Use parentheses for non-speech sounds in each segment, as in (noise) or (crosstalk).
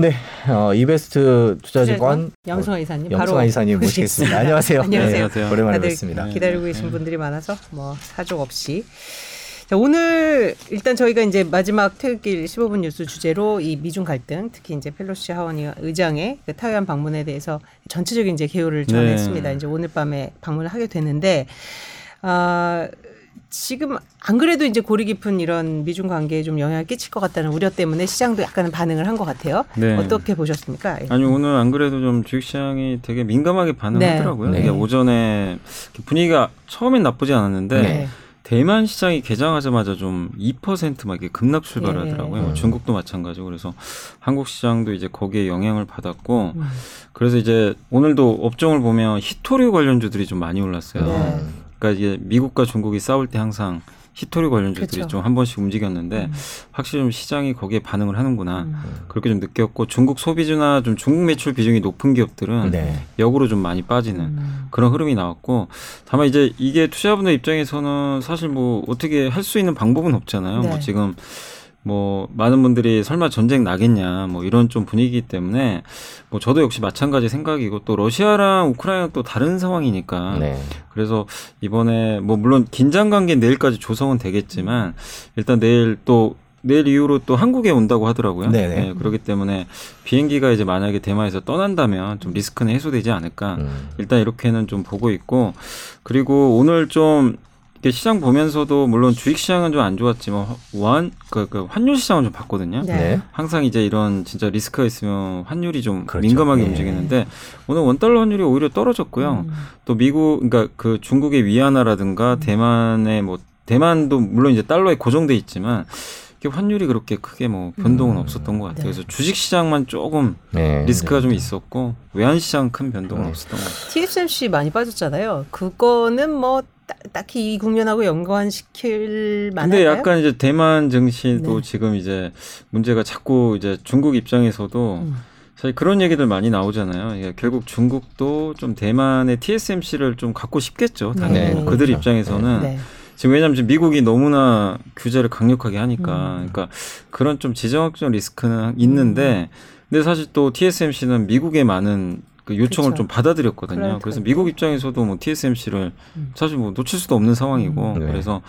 네, 어, 이베스트 투자증권 양승환 이사님 양승환 이사님 모시겠습니다. 안녕하세요. 안녕하세요. 네, 오랜만에 다들 뵙습니다. 기다리고 계신 분들이 많아서 뭐 사족 없이. 자, 오늘 일단 저희가 이제 마지막 퇴근길 15분 뉴스 주제로 이 미중 갈등, 특히 이제 펠로시 하원 의장의 그 타이완 방문에 대해서 전체적인 이제 개요를 전했습니다. 네. 이제 오늘 밤에 방문을 하게 되는데 아 지금 안 그래도 이제 고리 깊은 이런 미중 관계에 좀 영향을 끼칠 것 같다는 우려 때문에 시장도 약간은 반응을 한 것 같아요. 네. 어떻게 보셨습니까? 아니 오늘 안 그래도 좀 주식시장이 되게 민감하게 반응하더라고요. 네. 이게 네. 오전에 분위기가 처음엔 나쁘지 않았는데 네. 대만 시장이 개장하자마자 좀 2%막 이렇게 급락 네. 출발하더라고요. 뭐 음. 중국도 마찬가지고 그래서 한국 시장도 이제 거기에 영향을 받았고 음. 그래서 이제 오늘도 업종을 보면 히토류 관련주들이 좀 많이 올랐어요. 네. 그러니까 이게 미국과 중국이 싸울 때 항상 히토류 관련주들이 그쵸. 좀한 번씩 움직였는데 음. 확실히 좀 시장이 거기에 반응을 하는구나. 음. 그렇게 좀 느꼈고 중국 소비주나 좀 중국 매출 비중이 높은 기업들은 네. 역으로 좀 많이 빠지는 음. 그런 흐름이 나왔고 다만 이제 이게 투자자분들 입장에서는 사실 뭐 어떻게 할 수 있는 방법은 없잖아요. 네. 뭐 지금 뭐 많은 분들이 설마 전쟁 나겠냐 뭐 이런 좀 분위기 때문에 뭐 저도 역시 마찬가지 생각이고 또 러시아랑 우크라이나 또 다른 상황이니까 네. 그래서 이번에 뭐 물론 긴장 관계 내일까지 조성은 되겠지만 일단 내일 또 내일 이후로 또 한국에 온다고 하더라고요. 네네. 네, 그렇기 때문에 비행기가 이제 만약에 대만에서 떠난다면 좀 리스크는 해소되지 않을까. 음. 일단 이렇게는 좀 보고 있고 그리고 오늘 좀 시장 보면서도 물론 주식 시장은 좀 안 좋았지만 완 그, 그 환율 시장은 좀 봤거든요. 네. 네. 항상 이제 이런 진짜 리스크가 있으면 환율이 좀 그렇죠. 민감하게 예. 움직이는데 오늘 원 달러 환율이 오히려 떨어졌고요. 음. 또 미국 그러니까 그 중국의 위안화라든가 음. 대만의 뭐 대만도 물론 이제 달러에 고정돼 있지만 이게 환율이 그렇게 크게 뭐 변동은 음. 없었던 것 같아요. 네. 그래서 주식 시장만 조금 네. 리스크가 좀 있었고 외환 시장 큰 변동은 네. 없었던 것 같아요. TSMC 많이 빠졌잖아요. 그거는 뭐 따- 딱히 이 국면하고 연관시킬 만한가요? 근데 약간 이제 대만 증시도 네. 지금 이제 문제가 자꾸 이제 중국 입장에서도 음. 사실 그런 얘기들 많이 나오잖아요. 이게 결국 중국도 좀 대만의 TSMC를 좀 갖고 싶겠죠. 당연히 네, 뭐 그들 그렇죠. 입장에서는 네. 지금 왜냐하면 지금 미국이 너무나 규제를 강력하게 하니까 음. 그러니까 그런 좀 지정학적 리스크는 있는데 근데 사실 또 TSMC는 미국의 많은 그 요청을 그쵸. 좀 받아들였거든요. 그래서 미국 입장에서도 뭐 TSMC를 음. 사실 뭐 놓칠 수도 없는 상황이고 음. 네. 그래서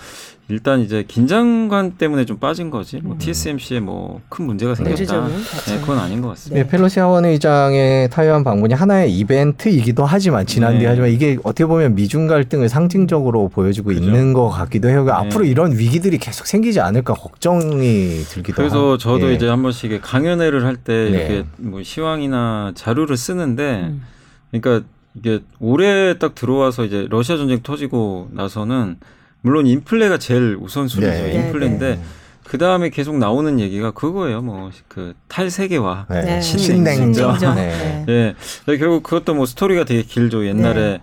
일단 이제 긴장감 때문에 좀 빠진 거지 뭐 음. TSMC에 뭐 큰 문제가 생겼다. 내부적인 네, 자체. 그건 아닌 것 같습니다. 네, 펠로시 하원 의장의 타이완 방문이 하나의 이벤트이기도 하지만 지난 뒤 네. 하지만 이게 어떻게 보면 미중 갈등을 상징적으로 보여주고 그죠. 있는 것 같기도 해요. 네. 앞으로 이런 위기들이 계속 생기지 않을까 걱정이 들기도 그래서 하고. 저도 예. 이제 한 번씩 강연회를 할때 네. 이렇게 뭐 시황이나 자료를 쓰는데 음. 그러니까 이게 올해 딱 들어와서 이제 러시아 전쟁 터지고 나서는 물론 인플레가 제일 우선순위죠. 네. 인플레인데 네. 그 다음에 계속 나오는 얘기가 그거예요. 뭐 그 탈세계화. 네. 네. 신냉전. 네. 네. 예. 결국 그것도 뭐 스토리가 되게 길죠. 옛날에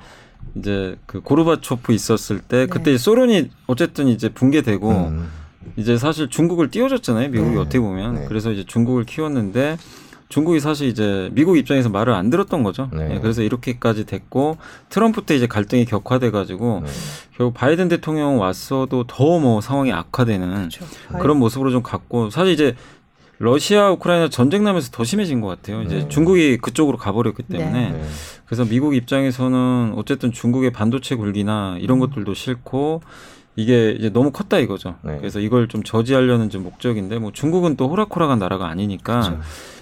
이제 그 고르바초프 있었을 때 그때 네. 소련이 어쨌든 이제 붕괴되고 음. 이제 사실 중국을 띄워줬잖아요. 미국이 네. 어떻게 보면. 네. 그래서 이제 중국을 키웠는데 중국이 사실 이제 미국 입장에서 말을 안 들었던 거죠. 네. 예, 그래서 이렇게까지 됐고 트럼프 때 이제 갈등이 격화돼 가지고 네. 결국 바이든 대통령 왔어도 더 뭐 상황이 악화되는 그렇죠. 그런 모습으로 좀 갔고 사실 이제 러시아 우크라이나 전쟁 나면서 더 심해진 것 같아요. 이제 네. 중국이 그쪽으로 가버렸기 네. 때문에 네. 그래서 미국 입장에서는 어쨌든 중국의 반도체 굴기나 이런 음. 것들도 싫고 이게 이제 너무 컸다 이거죠. 네. 그래서 이걸 좀 저지하려는 좀 목적인데 뭐 중국은 또 호락호락한 나라가 아니니까 그렇죠.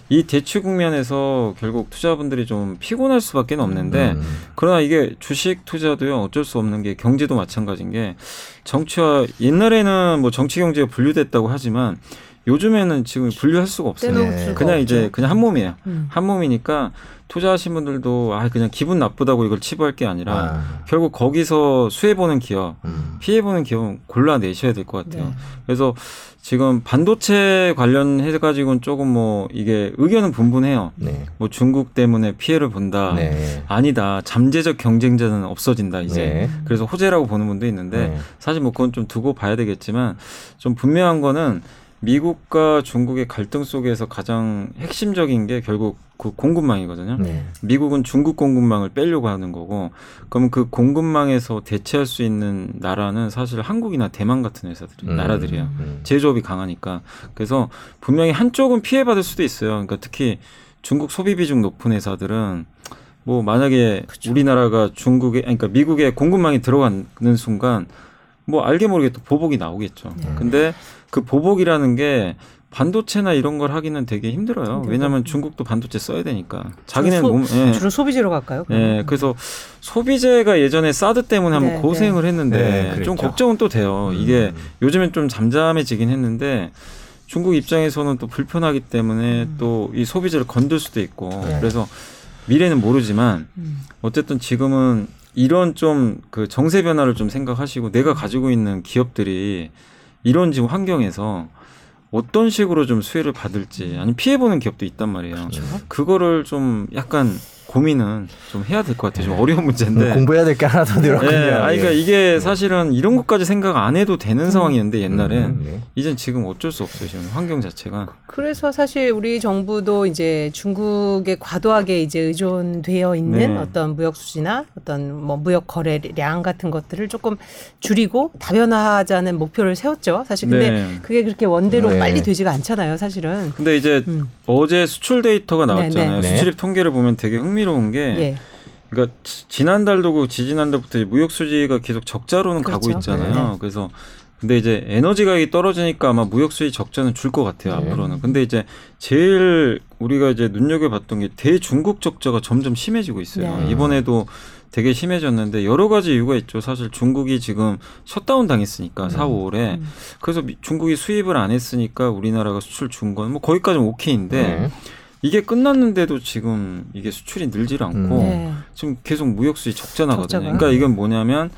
이 대치 국면에서 결국 투자분들이 좀 피곤할 수밖에 없는데 음. 그러나 이게 주식 투자도요 어쩔 수 없는 게 경제도 마찬가지인 게 정치와 옛날에는 뭐 정치 경제가 분류됐다고 하지만 요즘에는 지금 분류할 수가 없어요. 네. 그냥 이제. 그냥 한 몸이에요. 음. 한 몸이니까 투자하신 분들도 아 그냥 기분 나쁘다고 이걸 치부할 게 아니라 아. 결국 거기서 수혜 보는 기업, 음. 피해 보는 기업은 골라 내셔야 될 것 같아요. 네. 그래서 지금 반도체 관련해 가지고는 조금 뭐 이게 의견은 분분해요. 네. 뭐 중국 때문에 피해를 본다. 네. 아니다. 잠재적 경쟁자는 없어진다 이제. 네. 그래서 호재라고 보는 분도 있는데 네. 사실 뭐 그건 좀 두고 봐야 되겠지만 좀 분명한 거는 미국과 중국의 갈등 속에서 가장 핵심적인 게 결국 그 공급망이거든요. 네. 미국은 중국 공급망을 빼려고 하는 거고, 그럼 그 공급망에서 대체할 수 있는 나라는 사실 한국이나 대만 같은 회사들, 음. 나라들이에요. 음. 제조업이 강하니까. 그래서 분명히 한쪽은 피해받을 수도 있어요. 그러니까 특히 중국 소비 비중 높은 회사들은 뭐 만약에 우리나라가 중국에, 그러니까 미국에 공급망이 들어가는 순간 뭐 알게 모르게 또 보복이 나오겠죠. 네. 근데 그 보복이라는 게 반도체나 이런 걸 하기는 되게 힘들어요. 왜냐하면 중국도 반도체 써야 되니까. 자기는 소- 몸, 예. 주로 소비재로 갈까요? 예, 그래서 소비재가 예전에 사드 때문에 한번 네, 고생을 네, 했는데 그랬죠. 좀 걱정은 또 돼요. 이게 음. 요즘엔 좀 잠잠해지긴 했는데 중국 입장에서는 또 불편하기 때문에 음. 또이 소비재를 건들 수도 있고 네. 그래서 미래는 모르지만 음. 어쨌든 지금은 이런 좀 그 정세 변화를 좀 생각하시고 내가 가지고 있는 기업들이 이런 지금 환경에서 어떤 식으로 좀 수혜를 받을지 아니면 피해 보는 기업도 있단 말이에요. 그렇죠. 그거를 좀 약간 고민은 좀 해야 될 것 같아요. 좀 어려운 문제인데. 뭐 공부해야 될 게 하나 더 늘었군요. 예, 아니, 그러니까 예. 이게 사실은 이런 것까지 생각 안 해도 되는 상황이었는데 옛날엔 음, 예. 이젠 지금 어쩔 수 없어요. 지금 환경 자체가. 그래서 사실 우리 정부도 이제 중국에 과도하게 이제 의존되어 있는 네. 어떤 무역 수지나 어떤 뭐 무역 거래량 같은 것들을 조금 줄이고 다변화하자는 목표를 세웠죠. 사실 근데 네. 그게 그렇게 원대로 네. 빨리 되지가 않잖아요. 사실은. 근데 이제 음. 어제 수출 데이터가 나왔잖아요. 네, 네. 수출입 통계를 보면 되게 흥미 로운 게 예. 그러니까 지- 지난달도 지지난달부터 이제 무역 수지가 계속 적자로는 가고 그렇죠. 있잖아요. 네. 그래서 근데 이제 에너지 가격이 떨어지니까 아마 무역 수지 적자는 줄 것 같아요 네. 앞으로는. 근데 이제 제일 우리가 이제 눈여겨 봤던 게 대중국 적자가 점점 심해지고 있어요. 네. 이번에도 되게 심해졌는데 여러 가지 이유가 있죠. 사실 중국이 지금 셧다운 당했으니까 4, 5월에 음. 그래서 미- 중국이 수입을 안 했으니까 우리나라가 수출 준 건 뭐 거기까지는 오케이인데 네. 이게 끝났는데도 지금 이게 수출이 늘질 않고 음. 네. 지금 계속 무역 수지 적자 나거든요. 그러니까 이건 뭐냐면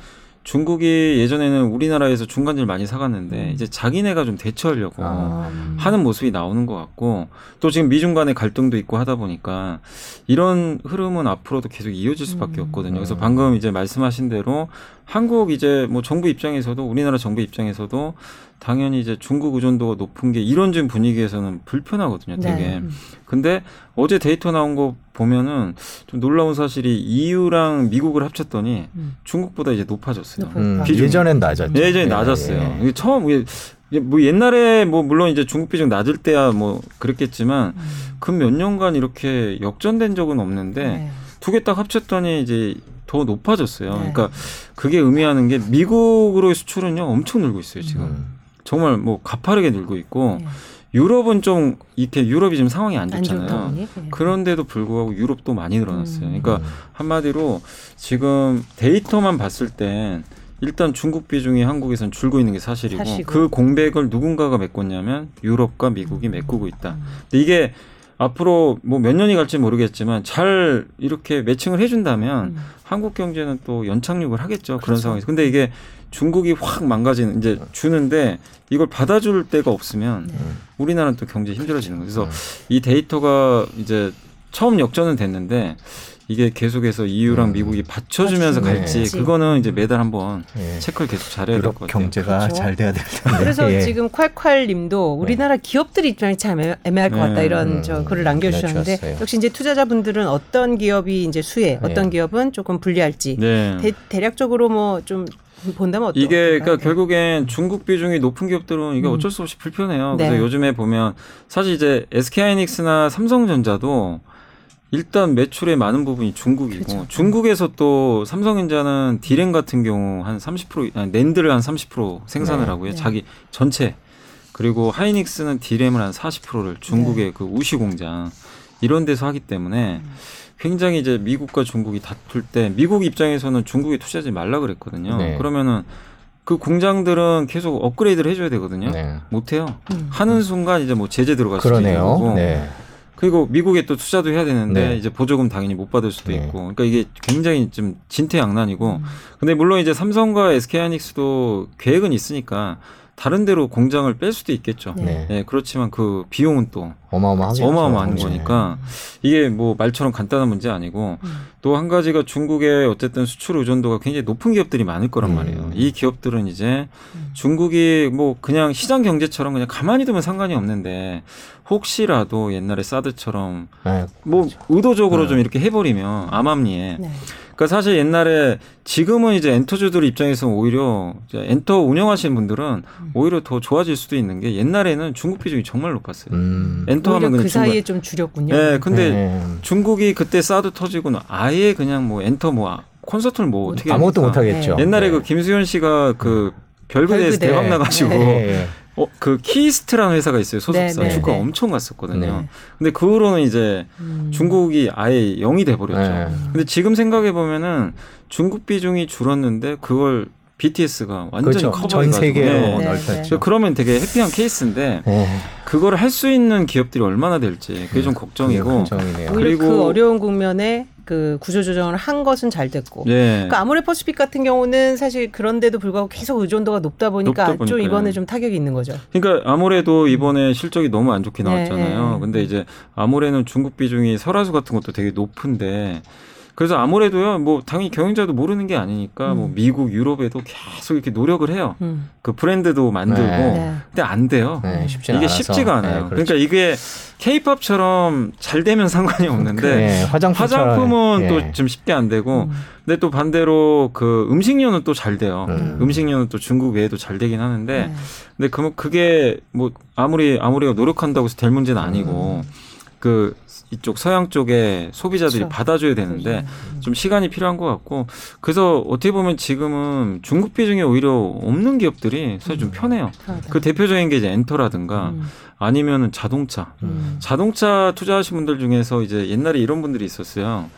중국이 예전에는 우리나라에서 중간재를 많이 사갔는데 음. 이제 자기네가 좀 대처하려고 아. 하는 모습이 나오는 것 같고 또 지금 미중 간의 갈등도 있고 하다 보니까 이런 흐름은 앞으로도 계속 이어질 수밖에 음. 없거든요. 그래서 음. 방금 이제 말씀하신 대로 한국 이제 뭐 정부 입장에서도 우리나라 정부 입장에서도 당연히 이제 중국 의존도가 높은 게 이런 지금 분위기에서는 불편하거든요. 되게. 네. 음. 근데 어제 데이터 나온 거 보면은 좀 놀라운 사실이 EU랑 미국을 합쳤더니 음. 중국보다 이제 높아졌어요. 음, 비중. 예전엔 낮았죠. 예전에 예, 낮았어요. 예. 이게 처음 이게 뭐 옛날에 뭐 물론 이제 중국 비중 낮을 때야 뭐 그랬겠지만 음. 그몇 년간 이렇게 역전된 적은 없는데 네. 두 개 딱 합쳤더니 이제 더 높아졌어요. 네. 그러니까 그게 의미하는 게 미국으로의 수출은요 엄청 늘고 있어요 지금. 음. 정말 뭐 가파르게 늘고 있고 네. 유럽은 좀 이렇게 유럽이 지금 상황이 안 좋잖아요. 그런데도 불구하고 유럽도 많이 늘어났어요. 음. 그러니까 한마디로 지금 데이터만 봤을 땐 일단 중국 비중이 한국에선 줄고 있는 게 사실이고 사실이고. 그 공백을 누군가가 메꿨냐면 유럽과 미국이 메꾸고 있다. 음. 근데 이게 앞으로 뭐 몇 년이 갈지 모르겠지만 잘 이렇게 매칭을 해준다면 음. 한국 경제는 또 연착륙을 하겠죠. 그런 그렇죠. 상황에서. 근데 이게 중국이 확 망가지는 이제 주는데 이걸 받아줄 데가 없으면 네. 우리나라는 또 경제 힘들어지는 거예요. 그래서 음. 이 데이터가 이제 처음 역전은 됐는데 이게 계속해서 EU랑 음. 미국이 받쳐주면서 받쳐주면 갈지 될지. 그거는 이제 매달 한번 예. 체크를 계속 잘해야 될 것 같아요. 경제가 그렇죠. 잘 돼야 될 텐데. 그래서 예. 지금 콸콸님도 우리나라 기업들 입장이 참 애매- 애매할 것 같다 네. 이런 음, 저 글을 남겨주셨는데. 역시 이제 투자자분들은 어떤 기업이 이제 수혜, 어떤 네. 기업은 조금 불리할지 네. 대, 대략적으로 뭐 좀 본다면 어떨까요? 이게 그러니까 결국엔 중국 비중이 높은 기업들은 이게 음. 어쩔 수 없이 불편해요. 네. 그래서 요즘에 보면 사실 이제 SK하이닉스나 삼성전자도 일단 매출의 많은 부분이 중국이고 그렇죠. 중국에서 또 삼성전자는 디램 같은 경우 한 30% 아니, 낸드를 한 30% 생산을 네. 하고요. 네. 자기 전체 그리고 하이닉스는 디램을 한 40%를 네. 중국의 그 우시 공장 이런 데서 하기 때문에 음. 굉장히 이제 미국과 중국이 다툴 때 미국 입장에서는 중국에 투자하지 말라 그랬거든요. 네. 그러면은 그 공장들은 계속 업그레이드를 해줘야 되거든요. 네. 못해요. 음. 하는 순간 이제 뭐 제재 들어갈 수도. 거고. 네. 그리고 미국에 또 투자도 해야 되는데 네. 이제 보조금 당연히 못 받을 수도 네. 있고. 그러니까 이게 굉장히 좀 진퇴양난이고. 음. 근데 물론 이제 삼성과 SK하이닉스도 계획은 있으니까 다른 데로 공장을 뺄 수도 있겠죠. 네. 네. 예, 그렇지만 그 비용은 또 어마어마하게 어마어마한 네. 거니까 이게 뭐 말처럼 간단한 문제 아니고 음. 또한 가지가 중국의 어쨌든 수출 의존도가 굉장히 높은 기업들이 많을 거란 음. 말이에요. 이 기업들은 이제 음. 중국이 뭐 그냥 시장 경제처럼 그냥 가만히 두면 상관이 없는데 혹시라도 옛날에 사드처럼 네. 뭐 의도적으로 네. 좀 이렇게 해버리면 암암리에 네. 그러니까 사실 옛날에 지금은 이제 엔터주들 입장에서 오히려 이제 엔터 운영하시는 분들은 음. 오히려 더 좋아질 수도 있는 게 옛날에는 중국 비중이 정말 높았어요. 음. 엔터 오히려 하면 그냥 그 중국. 사이에 좀 줄였군요. 네, 근데 네. 중국이 그때 사드 터지고는 아예 그냥 뭐 엔터 뭐 아- 콘서트를 뭐 어떻게 아무것도? 못 하겠죠. 옛날에 네. 그 김수현 씨가 그 별그대에서 별그대. 대박 나가지고 네. 어, 그 키스트라는 회사가 있어요 소속사 네, 네, 주가 네. 엄청 갔었거든요. 네. 근데 그 후로는 이제 음. 중국이 아예 0이 돼 버렸죠. 네. 근데 지금 생각해 보면은 중국 비중이 줄었는데 그걸 BTS가 완전히 그렇죠. 커버해가지고 전 세계로 네. 네, 넓혔죠. 저 그러면 되게 happy한 케이스인데 네. 그걸 할수 있는 기업들이 얼마나 될지 그게 좀 걱정이고. 그게 그리고- 그 어려운 국면에 그 구조 조정을 한 것은 잘 됐고. 네. 그러니까 아모레퍼시픽 같은 경우는 사실 그런데도 불구하고 계속 의존도가 높다 보니까, 높다 좀. 이번에 좀 타격이 있는 거죠. 그러니까 아모레도 이번에 실적이 너무 안 좋게 네, 나왔잖아요. 네. 근데 이제 아모레는 중국 비중이 설화수 같은 것도 되게 높은데 그래서 아모레도요. 뭐 당연히 경영자도 모르는 게 아니니까 뭐 음. 미국, 유럽에도 계속 이렇게 노력을 해요. 음. 그 브랜드도 만들고 네. 네. 근데 안 돼요. 네, 쉽지는 이게 않아서. 쉽지가 않아요. 네, 그렇죠. 그러니까 이게 케이팝처럼 잘 되면 (laughs) 상관이 없는데 네, 화장품처럼, 화장품은 예. 또좀 쉽게 안 되고 음. 근데 또 반대로 그 음식료는 또 잘 돼요. 음. 음. 식료는또 중국 외에도 잘 되긴 하는데 네. 근데 그 그게 뭐 아무리 아무리가 노력한다고 해서 될 문제는 아니고 그 이쪽 서양 쪽에 소비자들이 그렇죠. 받아줘야 되는데 음. 좀 시간이 필요한 것 같고 그래서 어떻게 보면 지금은 중국 비중에 오히려 없는 기업들이 사실 좀 편해요. 편하다. 그 대표적인 게 이제 엔터라든가 음. 아니면은 자동차. 음. 자동차 투자하신 분들 중에서 이제 옛날에 이런 분들이 있었어요.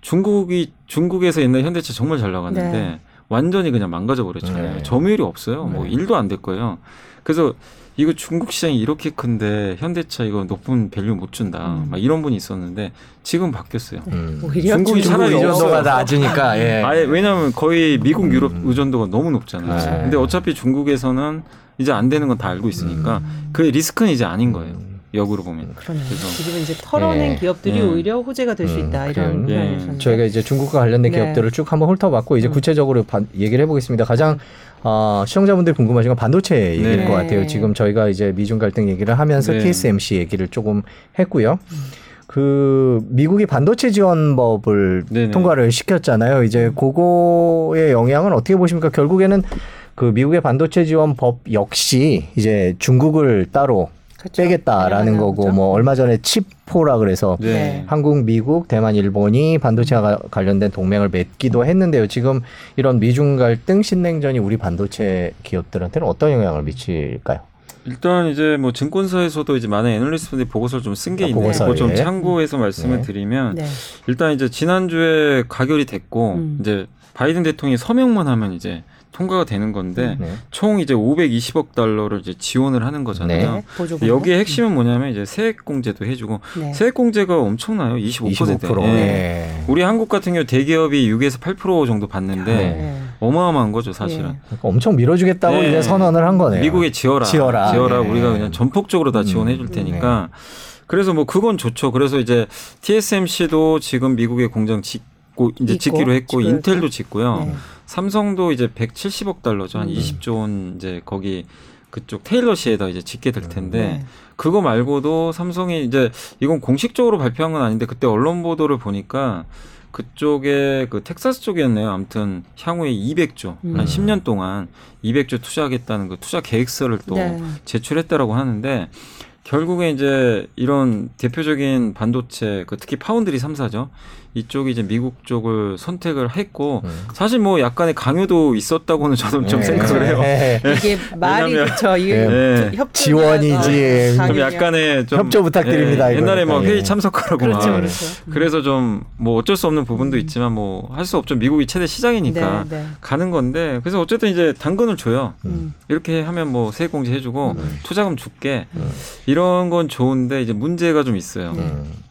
중국이 중국에서 옛날 현대차 정말 잘 나갔는데 네. 완전히 그냥 망가져 버렸잖아요. 네. 점유율이 없어요. 뭐 네. 일도 안 될 거예요. 그래서 이거 중국 시장이 이렇게 큰데 현대차 이거 높은 value 못 준다. 음. 막 이런 분이 있었는데 지금 바뀌었어요. 음. 오히려 중국이 중국 차라리 의존도가. 낮으니까 예. 아예 왜냐하면 거의 미국 유럽 음. 의존도가 너무 높잖아요. 네. 근데 어차피 중국에서는 이제 안 되는 건 다 알고 있으니까 음. 그 리스크는 이제 아닌 거예요. 음. 역으로 보면. 그러네요. 그래서 지금 이제 털어낸 예. 기업들이 예. 오히려 호재가 될수 음, 있다 그래요. 이런 예. 표현이셨는데. 저희가 이제 중국과 관련된 네. 기업들을 쭉 한번 훑어봤고 이제 음. 구체적으로 반- 얘기를 해보겠습니다. 가장 어, 시청자분들이 궁금하신 건 반도체 얘기일 네. 것 같아요. 지금 저희가 이제 미중 갈등 얘기를 하면서 네. TSMC 얘기를 조금 했고요. 음. 그 미국이 반도체 지원법을 네네. 통과를 시켰잖아요. 이제 그거의 영향은 어떻게 보십니까? 결국에는 그 미국의 반도체 지원법 역시 이제 중국을 따로 그렇죠. 빼겠다라는 거고 거죠. 뭐 얼마 전에 칩포라 그래서 네. 한국, 미국, 대만, 일본이 반도체와 관련된 동맹을 맺기도 했는데요. 지금 이런 미중 갈등, 신냉전이 우리 반도체 기업들한테는 어떤 영향을 미칠까요? 일단 이제 뭐 증권사에서도 이제 많은 애널리스트분들이 보고서를 좀 쓴게 아, 있는데 보고서에. 그거 좀 참고해서 말씀을 네. 드리면 네. 일단 이제 지난주에 가결이 됐고 음. 이제 바이든 대통령이 서명만 하면 이제 통과가 되는 건데 네. 총 이제 520억 달러를 이제 지원을 하는 거잖아요. 네. 여기에 핵심은 뭐냐면 이제 세액 공제도 해주고 네. 세액 공제가 엄청나요. 25%. 25%. 예. 네. 우리 한국 같은 경우 대기업이 6에서 8% 정도 받는데 네. 네. 어마어마한 거죠 사실은. 예. 그러니까 엄청 밀어주겠다고 네. 이제 선언을 한 거네요. 미국에 지어라. 지어라. 네. 우리가 그냥 전폭적으로 다 지원해 줄 음. 테니까. 그래서 뭐 그건 좋죠. 그래서 이제 TSMC도 지금 미국에 공장 짓고 이제 짓기로 했고 인텔도 짓고요. 네. 삼성도 이제 170억 달러죠. 한 음. 20조 원 이제 거기 그쪽 테일러시에다 이제 짓게 될 텐데 네. 그거 말고도 삼성이 이제 이건 공식적으로 발표한 건 아닌데 그때 언론 보도를 보니까 그쪽에 그 텍사스 쪽이었네요. 아무튼 향후에 200조 음. 한 10년 동안 200조 투자하겠다는 그 투자 계획서를 또 네. 제출했다라고 하는데 결국에 이제 이런 대표적인 반도체 그 특히 파운드리 3사죠. 이쪽이 이제 미국 쪽을 선택을 했고 음. 사실 뭐 약간의 강요도 있었다고는 저는 좀 네. 생각을 해요. 네. 이게 말이 그렇죠. 이게 네. 협조 지원이지. 좀 약간의 좀 협조 부탁드립니다, 예, 옛날에 뭐. 회의 예. 참석하라고 그렇죠, 막 그렇죠. 음. 그래서 좀 뭐 어쩔 수 없는 부분도 있지만 뭐 할 수 없죠. 미국이 최대 시장이니까 네, 네. 가는 건데 그래서 어쨌든 이제 당근을 줘요. 음. 이렇게 하면 뭐 세액 공제 해주고 음. 투자금 줄게 음. 이런 건 좋은데 이제 문제가 좀 있어요.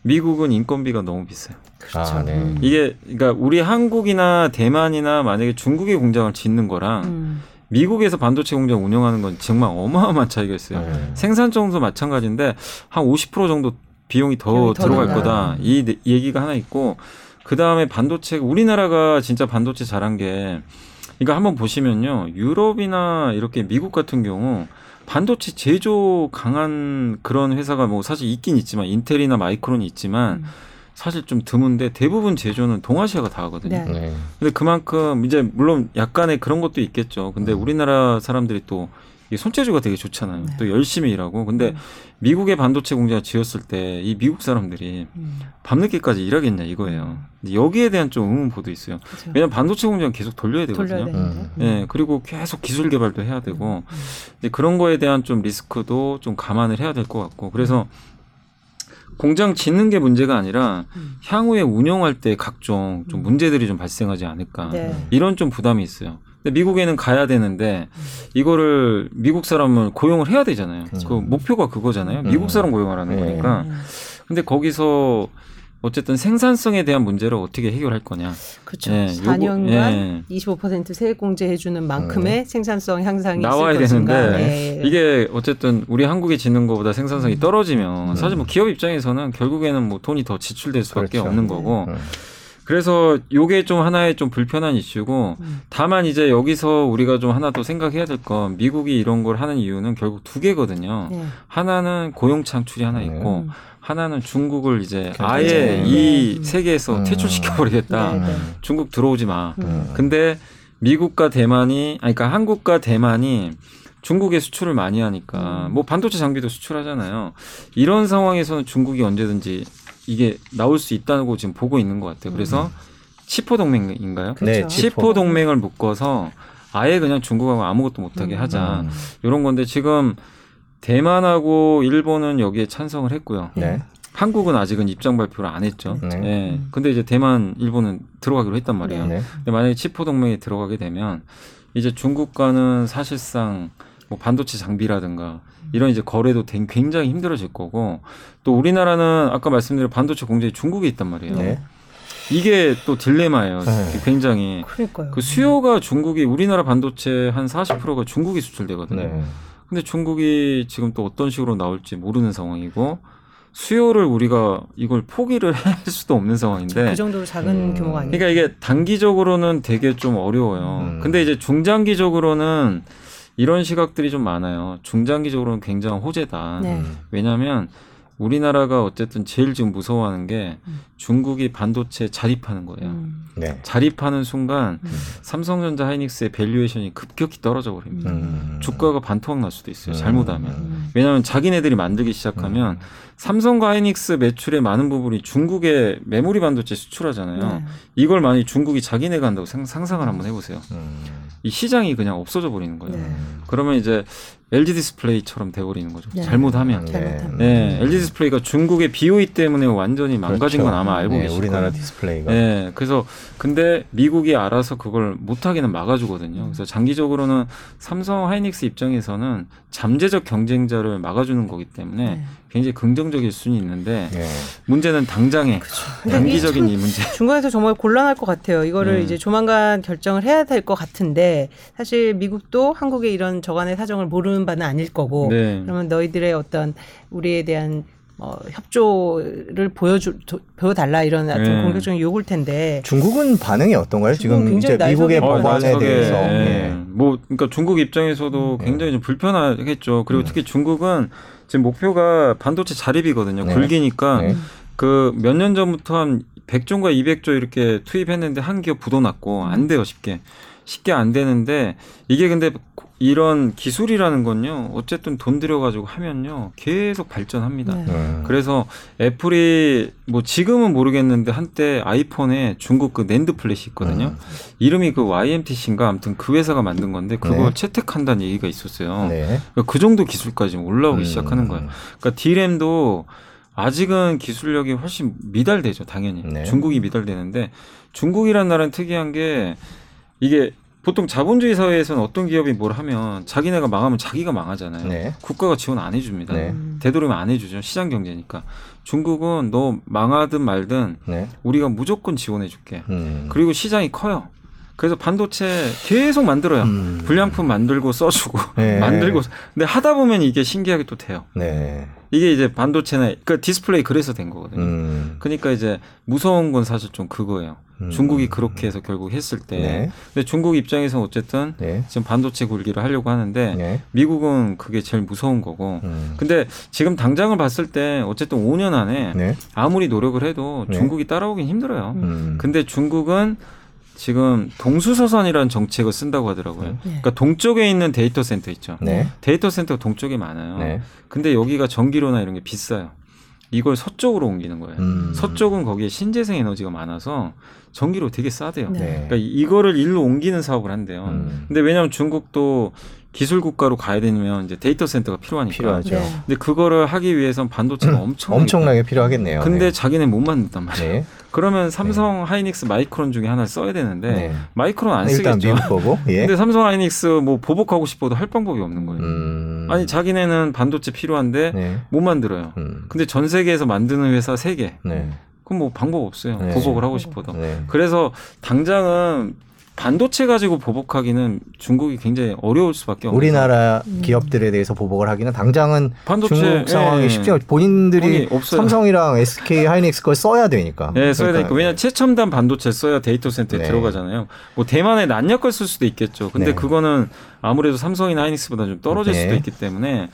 음. 미국은 인건비가 너무 비싸요. 그렇죠. 아, 네. 음. 이게 그러니까 우리 한국이나 대만이나 만약에 중국에 공장을 짓는 거랑 음. 미국에서 반도체 공장 운영하는 건 정말 어마어마한 차이가 있어요. 네. 생산성도 마찬가지인데 한 50% 정도 비용이 더 비용이 더 들어갈 든다. 거다. 이 네- 얘기가 하나 있고 그 다음에 반도체 우리나라가 진짜 반도체 잘한 게 이거 한번 보시면요 유럽이나 이렇게 미국 같은 경우 반도체 제조 강한 그런 회사가 뭐 사실 있긴 있지만 인텔이나 마이크론이 있지만 음. 사실 좀 드문데 대부분 제조는 동아시아가 다 하거든요. 네. 네. 근데 그만큼 이제 물론 약간의 그런 것도 있겠죠. 근데 음. 우리나라 사람들이 또이 손재주가 되게 좋잖아요. 네. 또 열심히 일하고. 근데 음. 미국의 반도체 공장을 지었을 때 이 미국 사람들이 음. 밤늦게까지 일하겠냐 이거예요. 근데 여기에 대한 좀 의문보도 있어요. 그렇죠. 왜냐면 반도체 공장 계속 돌려야 돌려야 되거든요. 되는데. 음. 예, 그리고 계속 기술 개발도 해야 되고 음. 이제 그런 거에 대한 좀 리스크도 좀 감안을 해야 될 것 같고 그래서 공장 짓는 게 문제가 아니라 음. 향후에 운영할 때 각종 좀 음. 문제들이 좀 발생하지 않을까 네. 이런 좀 부담이 있어요. 근데 미국에는 가야 되는데 이거를 미국 사람을 고용을 해야 되잖아요. 그렇죠. 그 목표가 그거잖아요. 미국 음. 사람 고용하라는 네. 거니까. 음. 근데 거기서 어쨌든 생산성에 대한 문제를 어떻게 해결할 거냐. 그렇죠. 예, 요거- 4년간 예. 25% 세액 공제해 주는 만큼의 생산성 향상이 나와야. 되는데 네. 이게 어쨌든 우리 한국이 짓는 것보다 생산성이 떨어지면 음. 사실 뭐 기업 입장에서는 결국에는 뭐 돈이 더 지출될 수밖에 그렇죠. 없는 네. 거고 음. 그래서 요게 좀 하나의 좀 불편한 이슈고 음. 다만 이제 여기서 우리가 좀 하나 더 생각해야 될 건 미국이 이런 걸 하는 이유는 결국 두 개거든요. 네. 하나는 고용 창출이 하나 네. 있고 음. 하나는 중국을 이제. 아예 네. 이 음. 세계에서 음. 퇴출시켜 버리겠다. 네, 네. 음. 중국 들어오지 마. 음. 근데 미국과 대만이 아니 그러니까 한국과 대만이 중국에 수출을 많이 하니까 음. 뭐 반도체 장비도 수출하잖아요. 이런 상황에서는 중국이 언제든지 이게 나올 수 있다고 지금 보고 있는 것 같아요. 그래서 치포 동맹인가요? 그렇죠. 네, 치포 동맹을 묶어서 아예 그냥 중국하고 아무것도 못하게 음. 하자. 음. 이런 건데 지금 대만하고 일본은 여기에 찬성을 했고요. 네. 한국은 아직은 입장 발표를 안 했죠. 네. 예. 음. 근데 이제 대만, 일본은 들어가기로 했단 말이에요. 네. 근데 만약에 치포 동맹에 들어가게 되면 이제 중국과는 사실상 뭐 반도체 장비라든가 이런 이제 거래도 된- 굉장히 힘들어질 거고 또 우리나라는 아까 말씀드린 반도체 공장이 중국에 있단 말이에요. 네. 이게 또 딜레마예요. 네. 굉장히 그러니까요. 그 수요가 중국이 우리나라 반도체 한 40%가 중국이 수출되거든요. 네. 근데 중국이 지금 또 어떤 식으로 나올지 모르는 상황이고 수요를 우리가 이걸 포기를 (laughs) 할 수도 없는 상황인데 그 정도로 작은 음. 규모가 아니에요. 그러니까 이게 단기적으로는 되게 좀 어려워요. 음. 근데 이제 중장기적으로는 이런 시각들이 좀 많아요. 중장기적으로는 굉장한 호재다. 네. 음. 왜냐하면 우리나라가 어쨌든 제일 지금 무서워하는 게 음. 중국이 반도체 자립하는 거예요. 음. 네. 자립하는 순간 음. 삼성전자 하이닉스의 valuation이 급격히 떨어져 버립니다. 음. 주가가 반토막 날 수도 있어요. 음. 잘못하면. 음. 왜냐하면 자기네들이 만들기 시작하면 삼성과 하이닉스 매출의 많은 부분이 중국에 메모리 반도체 수출하잖아요. 네. 이걸 만약 중국이 자기네가 한다고 상, 상상을 한번 해보세요. 음. 이 시장이 그냥 없어져 버리는 거예요. 네. 그러면 이제 LG 디스플레이처럼 돼버리는 거죠. 네. 잘못하면. 잘못하면. 네, LG 디스플레이가 중국의 BOE 때문에 완전히 망가진 그렇죠. 건 아마 알고 네, 계실 우리나라 거예요. 디스플레이가. 네, 그래서 근데 미국이 알아서 그걸 못하게는 막아주거든요. 그래서 장기적으로는 삼성 하이닉스 입장에서는 잠재적 경쟁자를 막아주는 거기 때문에 네. 굉장히 긍정적일 수는 있는데 네. 문제는 당장에 그렇죠. 근데 단기적인 이게 이 문제. 참 중간에서 정말 곤란할 것 같아요. 이거를 네. 이제 조만간 결정을 해야 될 것 같은데 사실 미국도 한국의 이런 저간의 사정을 모르는 바는 아닐 거고 네. 그러면 너희들의 어떤 우리에 대한 어, 협조를 보여주 도- 보여달라 이런 어떤 네. 공격적인 요구일 텐데 중국은 반응이 어떤가요? 지금 이제 굉장히 미국의 법안에 대해서. 예. 예. 뭐 그러니까 중국 입장에서도 네. 굉장히 좀 불편하겠죠. 그리고 음. 특히 중국은 지금 목표가 반도체 자립이거든요. 네. 굴기니까 네. 그몇 년 전부터 한 100조인가 200조 이렇게 투입했는데 한 기업 부도 났고 안 돼요 쉽게 쉽게 안 되는데 이게 근데 이런 기술이라는 건요 어쨌든 돈 들여가지고 하면요 계속 발전합니다. 네. 음. 그래서 애플이 뭐 지금은 모르겠는데 한때 아이폰에 중국 그 NAND flash 있거든요. 음. 이름이 그 YMTC인가 아무튼 그 회사가 만든 건데 그걸 네. 채택한다는 얘기가 있었어요. 네. 그러니까 그 정도 기술까지 올라오기 음. 시작하는 거예요. 그러니까 D램도 아직은 기술력이 훨씬 미달되죠, 당연히. 네. 중국이 미달되는데 중국이란 나라는 특이한 게 이게 보통 자본주의 사회에서는 어떤 기업이 뭘 하면 자기네가 망하면 자기가 망하잖아요. 네. 국가가 지원 안 해줍니다. 네. 음. 되도록이면 안 해주죠. 시장 경제니까. 중국은 너 망하든 말든 네. 우리가 무조건 지원해줄게. 음. 그리고 시장이 커요. 그래서 반도체 계속 만들어요. 음. 불량품 만들고 써주고 네. (laughs) 만들고 근데 하다 보면 이게 신기하게 또 돼요. 네. 이게 이제 반도체나 그러니까 디스플레이 그래서 된 거거든요. 음. 그러니까 이제 무서운 건 사실 좀 그거예요. 음. 중국이 그렇게 해서 결국 했을 때 네. 근데 중국 입장에서 어쨌든 네. 지금 반도체 굴기를 하려고 하는데 네. 미국은 그게 제일 무서운 거고 음. 근데 지금 당장을 봤을 때 어쨌든 5년 안에 네. 아무리 노력을 해도 네. 중국이 따라오긴 힘들어요. 음. 근데 중국은 지금 동수서산이라는 정책을 쓴다고 하더라고요. 네. 그러니까 동쪽에 있는 데이터 센터 있죠. 네. 데이터 센터가 동쪽에 많아요. 네. 근데 여기가 전기료나 이런 게 비싸요. 이걸 서쪽으로 옮기는 거예요. 음. 서쪽은 거기에 신재생 에너지가 많아서 전기료 되게 싸대요. 네. 네. 그러니까 이- 이거를 일로 옮기는 사업을 한대요. 음. 근데 왜냐하면 중국도 기술 국가로 가야 되면 이제 데이터 센터가 필요하니까. 필요하죠. 네. 근데 그거를 하기 위해선 반도체가 엄청 엄청나게 필요하겠네요. 근데 네. 자기네 못 만든단 말이에요. 네. 그러면 삼성 하이닉스 마이크론 중에 하나를 써야 되는데 네. 마이크론 안 일단 쓰겠죠. 미국 거고. 예. 근데 삼성 하이닉스 뭐 보복하고 싶어도 할 방법이 없는 거예요. 음. 아니 자기네는 반도체 필요한데 네. 못 만들어요. 음. 근데 전 세계에서 만드는 회사 세 개. 네. 그럼 뭐 방법 없어요. 네. 보복을 하고 싶어도. 네. 그래서 당장은 반도체 가지고 보복하기는 중국이 굉장히 어려울 수밖에 없는 우리나라 음. 기업들에 대해서 보복을 하기는 당장은 반도체 중국 상황이 예. 쉽지 않 본인들이 없어요. 삼성이랑 SK 하이닉스 걸 써야 되니까. 예, 써야 그러니까 되니까. 왜냐 최첨단 반도체 써야 데이터 센터에 네. 들어가잖아요. 뭐 대만의 난약 걸 쓸 수도 있겠죠. 근데 네. 그거는 아무래도 삼성이나 하이닉스보다 좀 떨어질 네. 수도 있기 때문에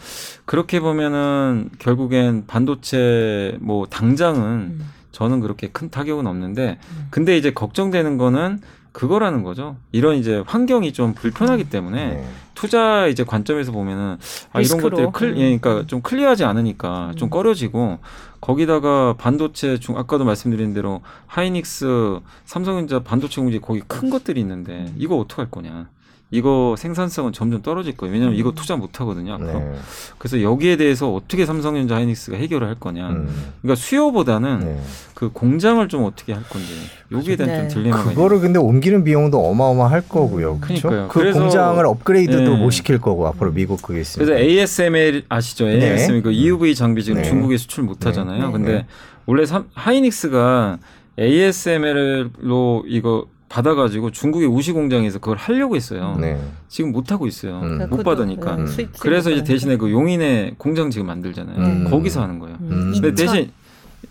그렇게 보면은 결국엔 반도체 뭐 당장은 음. 저는 그렇게 큰 타격은 없는데 근데 이제 걱정되는 거는 그거라는 거죠. 이런 이제 환경이 좀 불편하기 때문에 네. 투자 이제 관점에서 보면은 아, 이런. 것들이 클, 음. 예, 그러니까 좀 클리어하지 않으니까 좀 음. 꺼려지고 거기다가 반도체 중 아까도 말씀드린 대로 하이닉스, 삼성전자 반도체 공지 거기 큰 것들이 있는데 이거 어떻게 할 거냐? 이거 생산성은 점점 떨어질 거예요. 왜냐하면 이거 투자 못 하거든요. 앞으로. 네. 그래서 여기에 대해서 어떻게 삼성전자 하이닉스가 해결을 할 거냐? 음. 그러니까 수요보다는 네. 그 공장을 좀 어떻게 할 건지 여기에 대한 네. 좀 딜레마가 그거를 근데 옮기는 비용도 어마어마할 거고요. 그렇죠? 그러니까요. 그 공장을 업그레이드도 네. 못 시킬 거고 앞으로 미국 그게 있으니까. 그래서 ASML 아시죠? 네. ASML 그 EUV 장비 지금 네. 중국에 수출 못 하잖아요. 네. 근데 네. 원래 삼, 하이닉스가 ASML로 이거 받아가지고 중국의 우시 공장에서 그걸 하려고 했어요. 네. 지금 못 하고 있어요. 음. 못 그것도, 받으니까. 음, 음. 그래서 이제 대신에 그 용인에 공장 지금 만들잖아요. 음. 거기서 하는 거예요. 음. 음. 근데 2000, 대신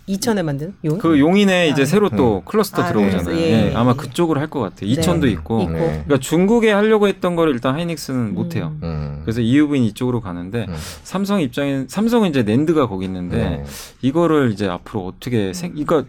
2000에 만든 용? 그 용인에 이제 아. 새로 또 클러스터 아, 들어오잖아요. 네. 예, 예. 아마 그쪽으로 할 것 같아요. 이천도 네. 있고. 있고. 네. 그러니까 중국에 하려고 했던 거를 일단 하이닉스는 못 해요. 음. 음. 그래서 EUV는 이쪽으로 가는데 음. 삼성 입장에 삼성은 이제 낸드가 거기 있는데 네. 이거를 이제 앞으로 어떻게 생 그러니까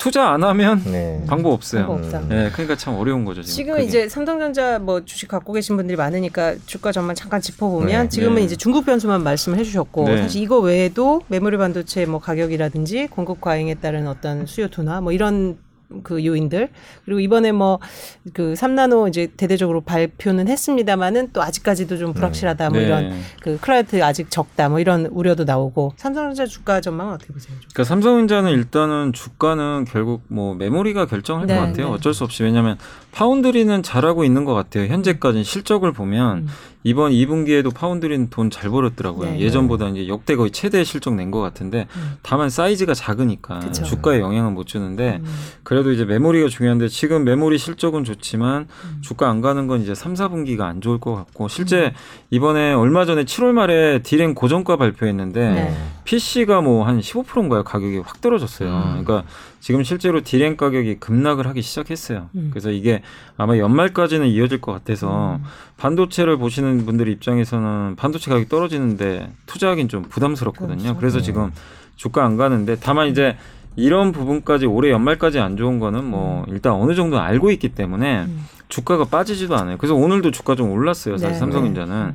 투자 안 하면 네. 방법 없어요. 방법 없다. 음. 예, 그러니까 참 어려운 거죠 지금. 지금. 이제 삼성전자 뭐 주식 갖고 계신 분들이 많으니까 주가 전만 잠깐 짚어보면 네. 지금은 네. 이제 중국 변수만 말씀을 해주셨고 네. 사실 이거 외에도 메모리 반도체 뭐 가격이라든지 공급 과잉에 따른 어떤 수요 둔화 뭐 이런 그 요인들 그리고 이번에 뭐그 3나노 이제 대대적으로 발표는 했습니다만은 또 아직까지도 좀 불확실하다 뭐 네. 이런 그 클라이언트 아직 적다 뭐 이런 우려도 나오고 삼성전자 주가 전망은 어떻게 보세요? 좀? 그러니까 삼성전자는 일단은 주가는 결국 뭐 메모리가 결정할 네, 것 같아요. 네. 어쩔 수 없이 왜냐하면 파운드리는 잘하고 있는 것 같아요. 현재까지는 실적을 보면 음. 이번 2분기에도 파운드리는 돈 잘 벌었더라고요. 네. 예전보다 이제 역대 거의 최대 실적 낸 것 같은데 음. 다만 사이즈가 작으니까 그쵸. 주가에 영향은 못 주는데 음. 그래도 이제 메모리가 중요한데 지금 메모리 실적은 좋지만 음. 주가 안 가는 건 이제 3, 4분기가 안 좋을 것 같고 실제 음. 이번에 얼마 전에 7월 말에 디램 고정가 발표했는데 네. PC가 뭐 한 15%인가요? 가격이 확 떨어졌어요. 음. 그러니까 지금 실제로 디램 가격이 급락을 하기 시작했어요. 음. 그래서 이게 아마 연말까지는 이어질 것 같아서 음. 반도체를 보시는 분들 입장에서는 반도체 가격이 떨어지는데 투자하기는 좀 부담스럽거든요. 그렇죠. 그래서 음. 지금 주가 안 가는데 다만 이제 이런 부분까지 올해 연말까지 안 좋은 거는 뭐 일단 어느 정도 알고 있기 때문에 음. 주가가 빠지지도 않아요. 그래서 오늘도 주가 좀 올랐어요. 사실 네. 삼성전자는.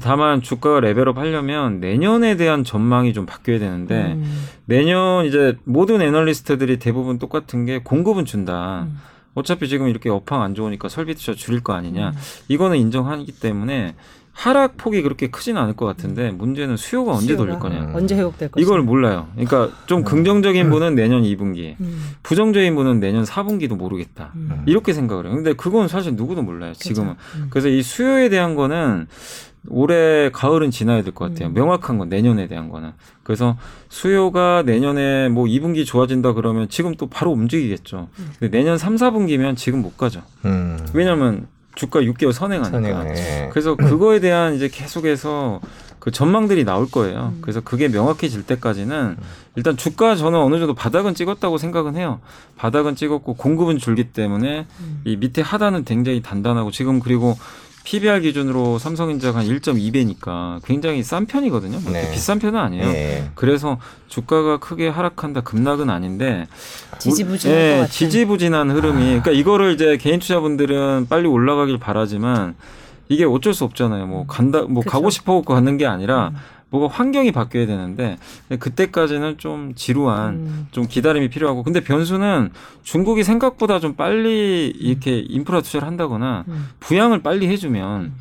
다만 주가가 레벨업 하려면 내년에 대한 전망이 좀 바뀌어야 되는데 음. 내년 이제 모든 애널리스트들이 대부분 똑같은 게 공급은 준다. 음. 어차피 지금 이렇게 업황 안 좋으니까 설비 투자 줄일 거 아니냐. 음. 이거는 인정하기 때문에 하락 폭이 그렇게 크지는 않을 것 같은데 문제는 수요가 언제 돌릴 수요가 거냐. 음. 언제 회복될 것인가? 이걸 몰라요. 그러니까 좀 긍정적인 분은 내년 2분기, 음. 부정적인 분은 내년 4분기도 모르겠다. 음. 이렇게 생각을 해요. 근데 그건 사실 누구도 몰라요. 지금은. 그렇죠. 음. 그래서 이 수요에 대한 거는 올해 가을은 지나야 될 것 같아요. 음. 명확한 건 내년에 대한 거는. 그래서 수요가 내년에 뭐 2분기 좋아진다 그러면 지금 또 바로 움직이겠죠. 근데 내년 3, 4분기면 지금 못 가죠. 음. 왜냐하면 주가 6개월 선행하니까. 선행하네. 그래서 (clears throat) 그거에 대한 이제 계속해서 그 전망들이 나올 거예요. 음. 그래서 그게 명확해질 때까지는 일단 주가 저는 어느 정도 바닥은 찍었다고 생각은 해요. 바닥은 찍었고 공급은 줄기 때문에 음. 이 밑에 하단은 굉장히 단단하고 지금 그리고 PBR 기준으로 삼성전자가 한 1.2배니까 굉장히 싼 편이거든요. 네. 비싼 편은 아니에요. 예. 그래서 주가가 크게 하락한다 급락은 아닌데 것 같은. 지지부진한 흐름이 그러니까 이거를 이제 개인 투자분들은 빨리 올라가길 바라지만 이게 어쩔 수 없잖아요. 뭐 간다 뭐 그쵸. 가고 싶어 갖고 가는 게 아니라 음. 뭐가 환경이 바뀌어야 되는데 그때까지는 좀 지루한 음. 좀 기다림이 필요하고 근데 변수는 중국이 생각보다 좀 빨리 이렇게 인프라 투자를 한다거나 음. 부양을 빨리 해주면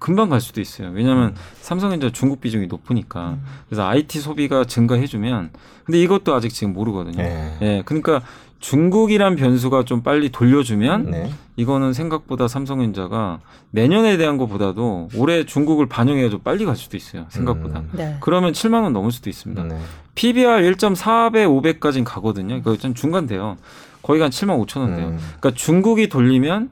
금방 갈 수도 있어요. 왜냐하면 삼성전자 중국 비중이 높으니까 음. 그래서 IT 소비가 증가해주면 근데 이것도 아직 지금 모르거든요. 예. 예, 그러니까 중국이란 변수가 좀 빨리 돌려주면 네. 이거는 생각보다 삼성전자가 내년에 대한 것보다도 올해 중국을 반영해가지고 빨리 갈 수도 있어요. 생각보다. 음. 네. 그러면 7만 원 넘을 수도 있습니다. 네. PBR 1.4배, 5배까지는 가거든요. 이거 좀 중간 돼요. 거의 한 7만 5천 원 돼요. 음. 그러니까 중국이 돌리면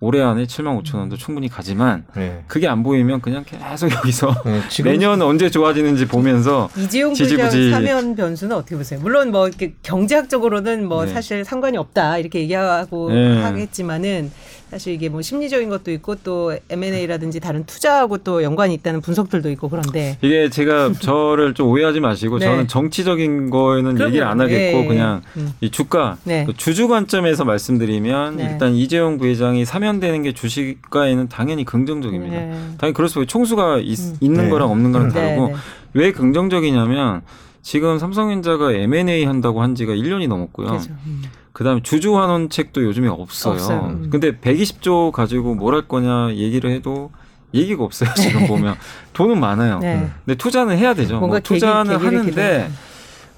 올해 안에 7만 5천 원도 충분히 가지만 네. 그게 안 보이면 그냥 계속 여기서 네, 지금 (laughs) 내년 언제 좋아지는지 보면서 이재용 지지부지. 사면 변수는 어떻게 보세요? 물론 뭐 이렇게 경제학적으로는 뭐 네. 사실 상관이 없다 이렇게 얘기하고 네. 하겠지만은 사실 이게 뭐 심리적인 것도 있고 또 M&A라든지 다른 투자하고 또 연관이 있다는 분석들도 있고 그런데 이게 제가 (laughs) 저를 좀 오해하지 마시고 네. 저는 정치적인 거에는 그럼요. 얘기를 안 하겠고 예, 그냥 음. 이 주가 네. 그 주주 관점에서 말씀드리면 네. 일단 이재용 부회장이 사면되는 게 주식가에는 당연히 긍정적입니다. 네. 당연히 그럴 수 있고 총수가 있, 음. 있는 네. 거랑 없는 거랑 음. 다르고. 왜 긍정적이냐면 지금 삼성전자가 M&A 한다고 한 지가 1년이 넘었고요. 그렇죠. 음. 그다음에 주주 환원 책도 요즘에 없어요. 없어요. 음. 근데 120조 가지고 뭘 할 거냐 얘기를 해도 얘기가 없어요. 지금 보면 돈은 많아요. 네. 근데 투자는 해야 되죠. 뭔가 뭐 투자는 계기- 계기를 하는데 기다려요.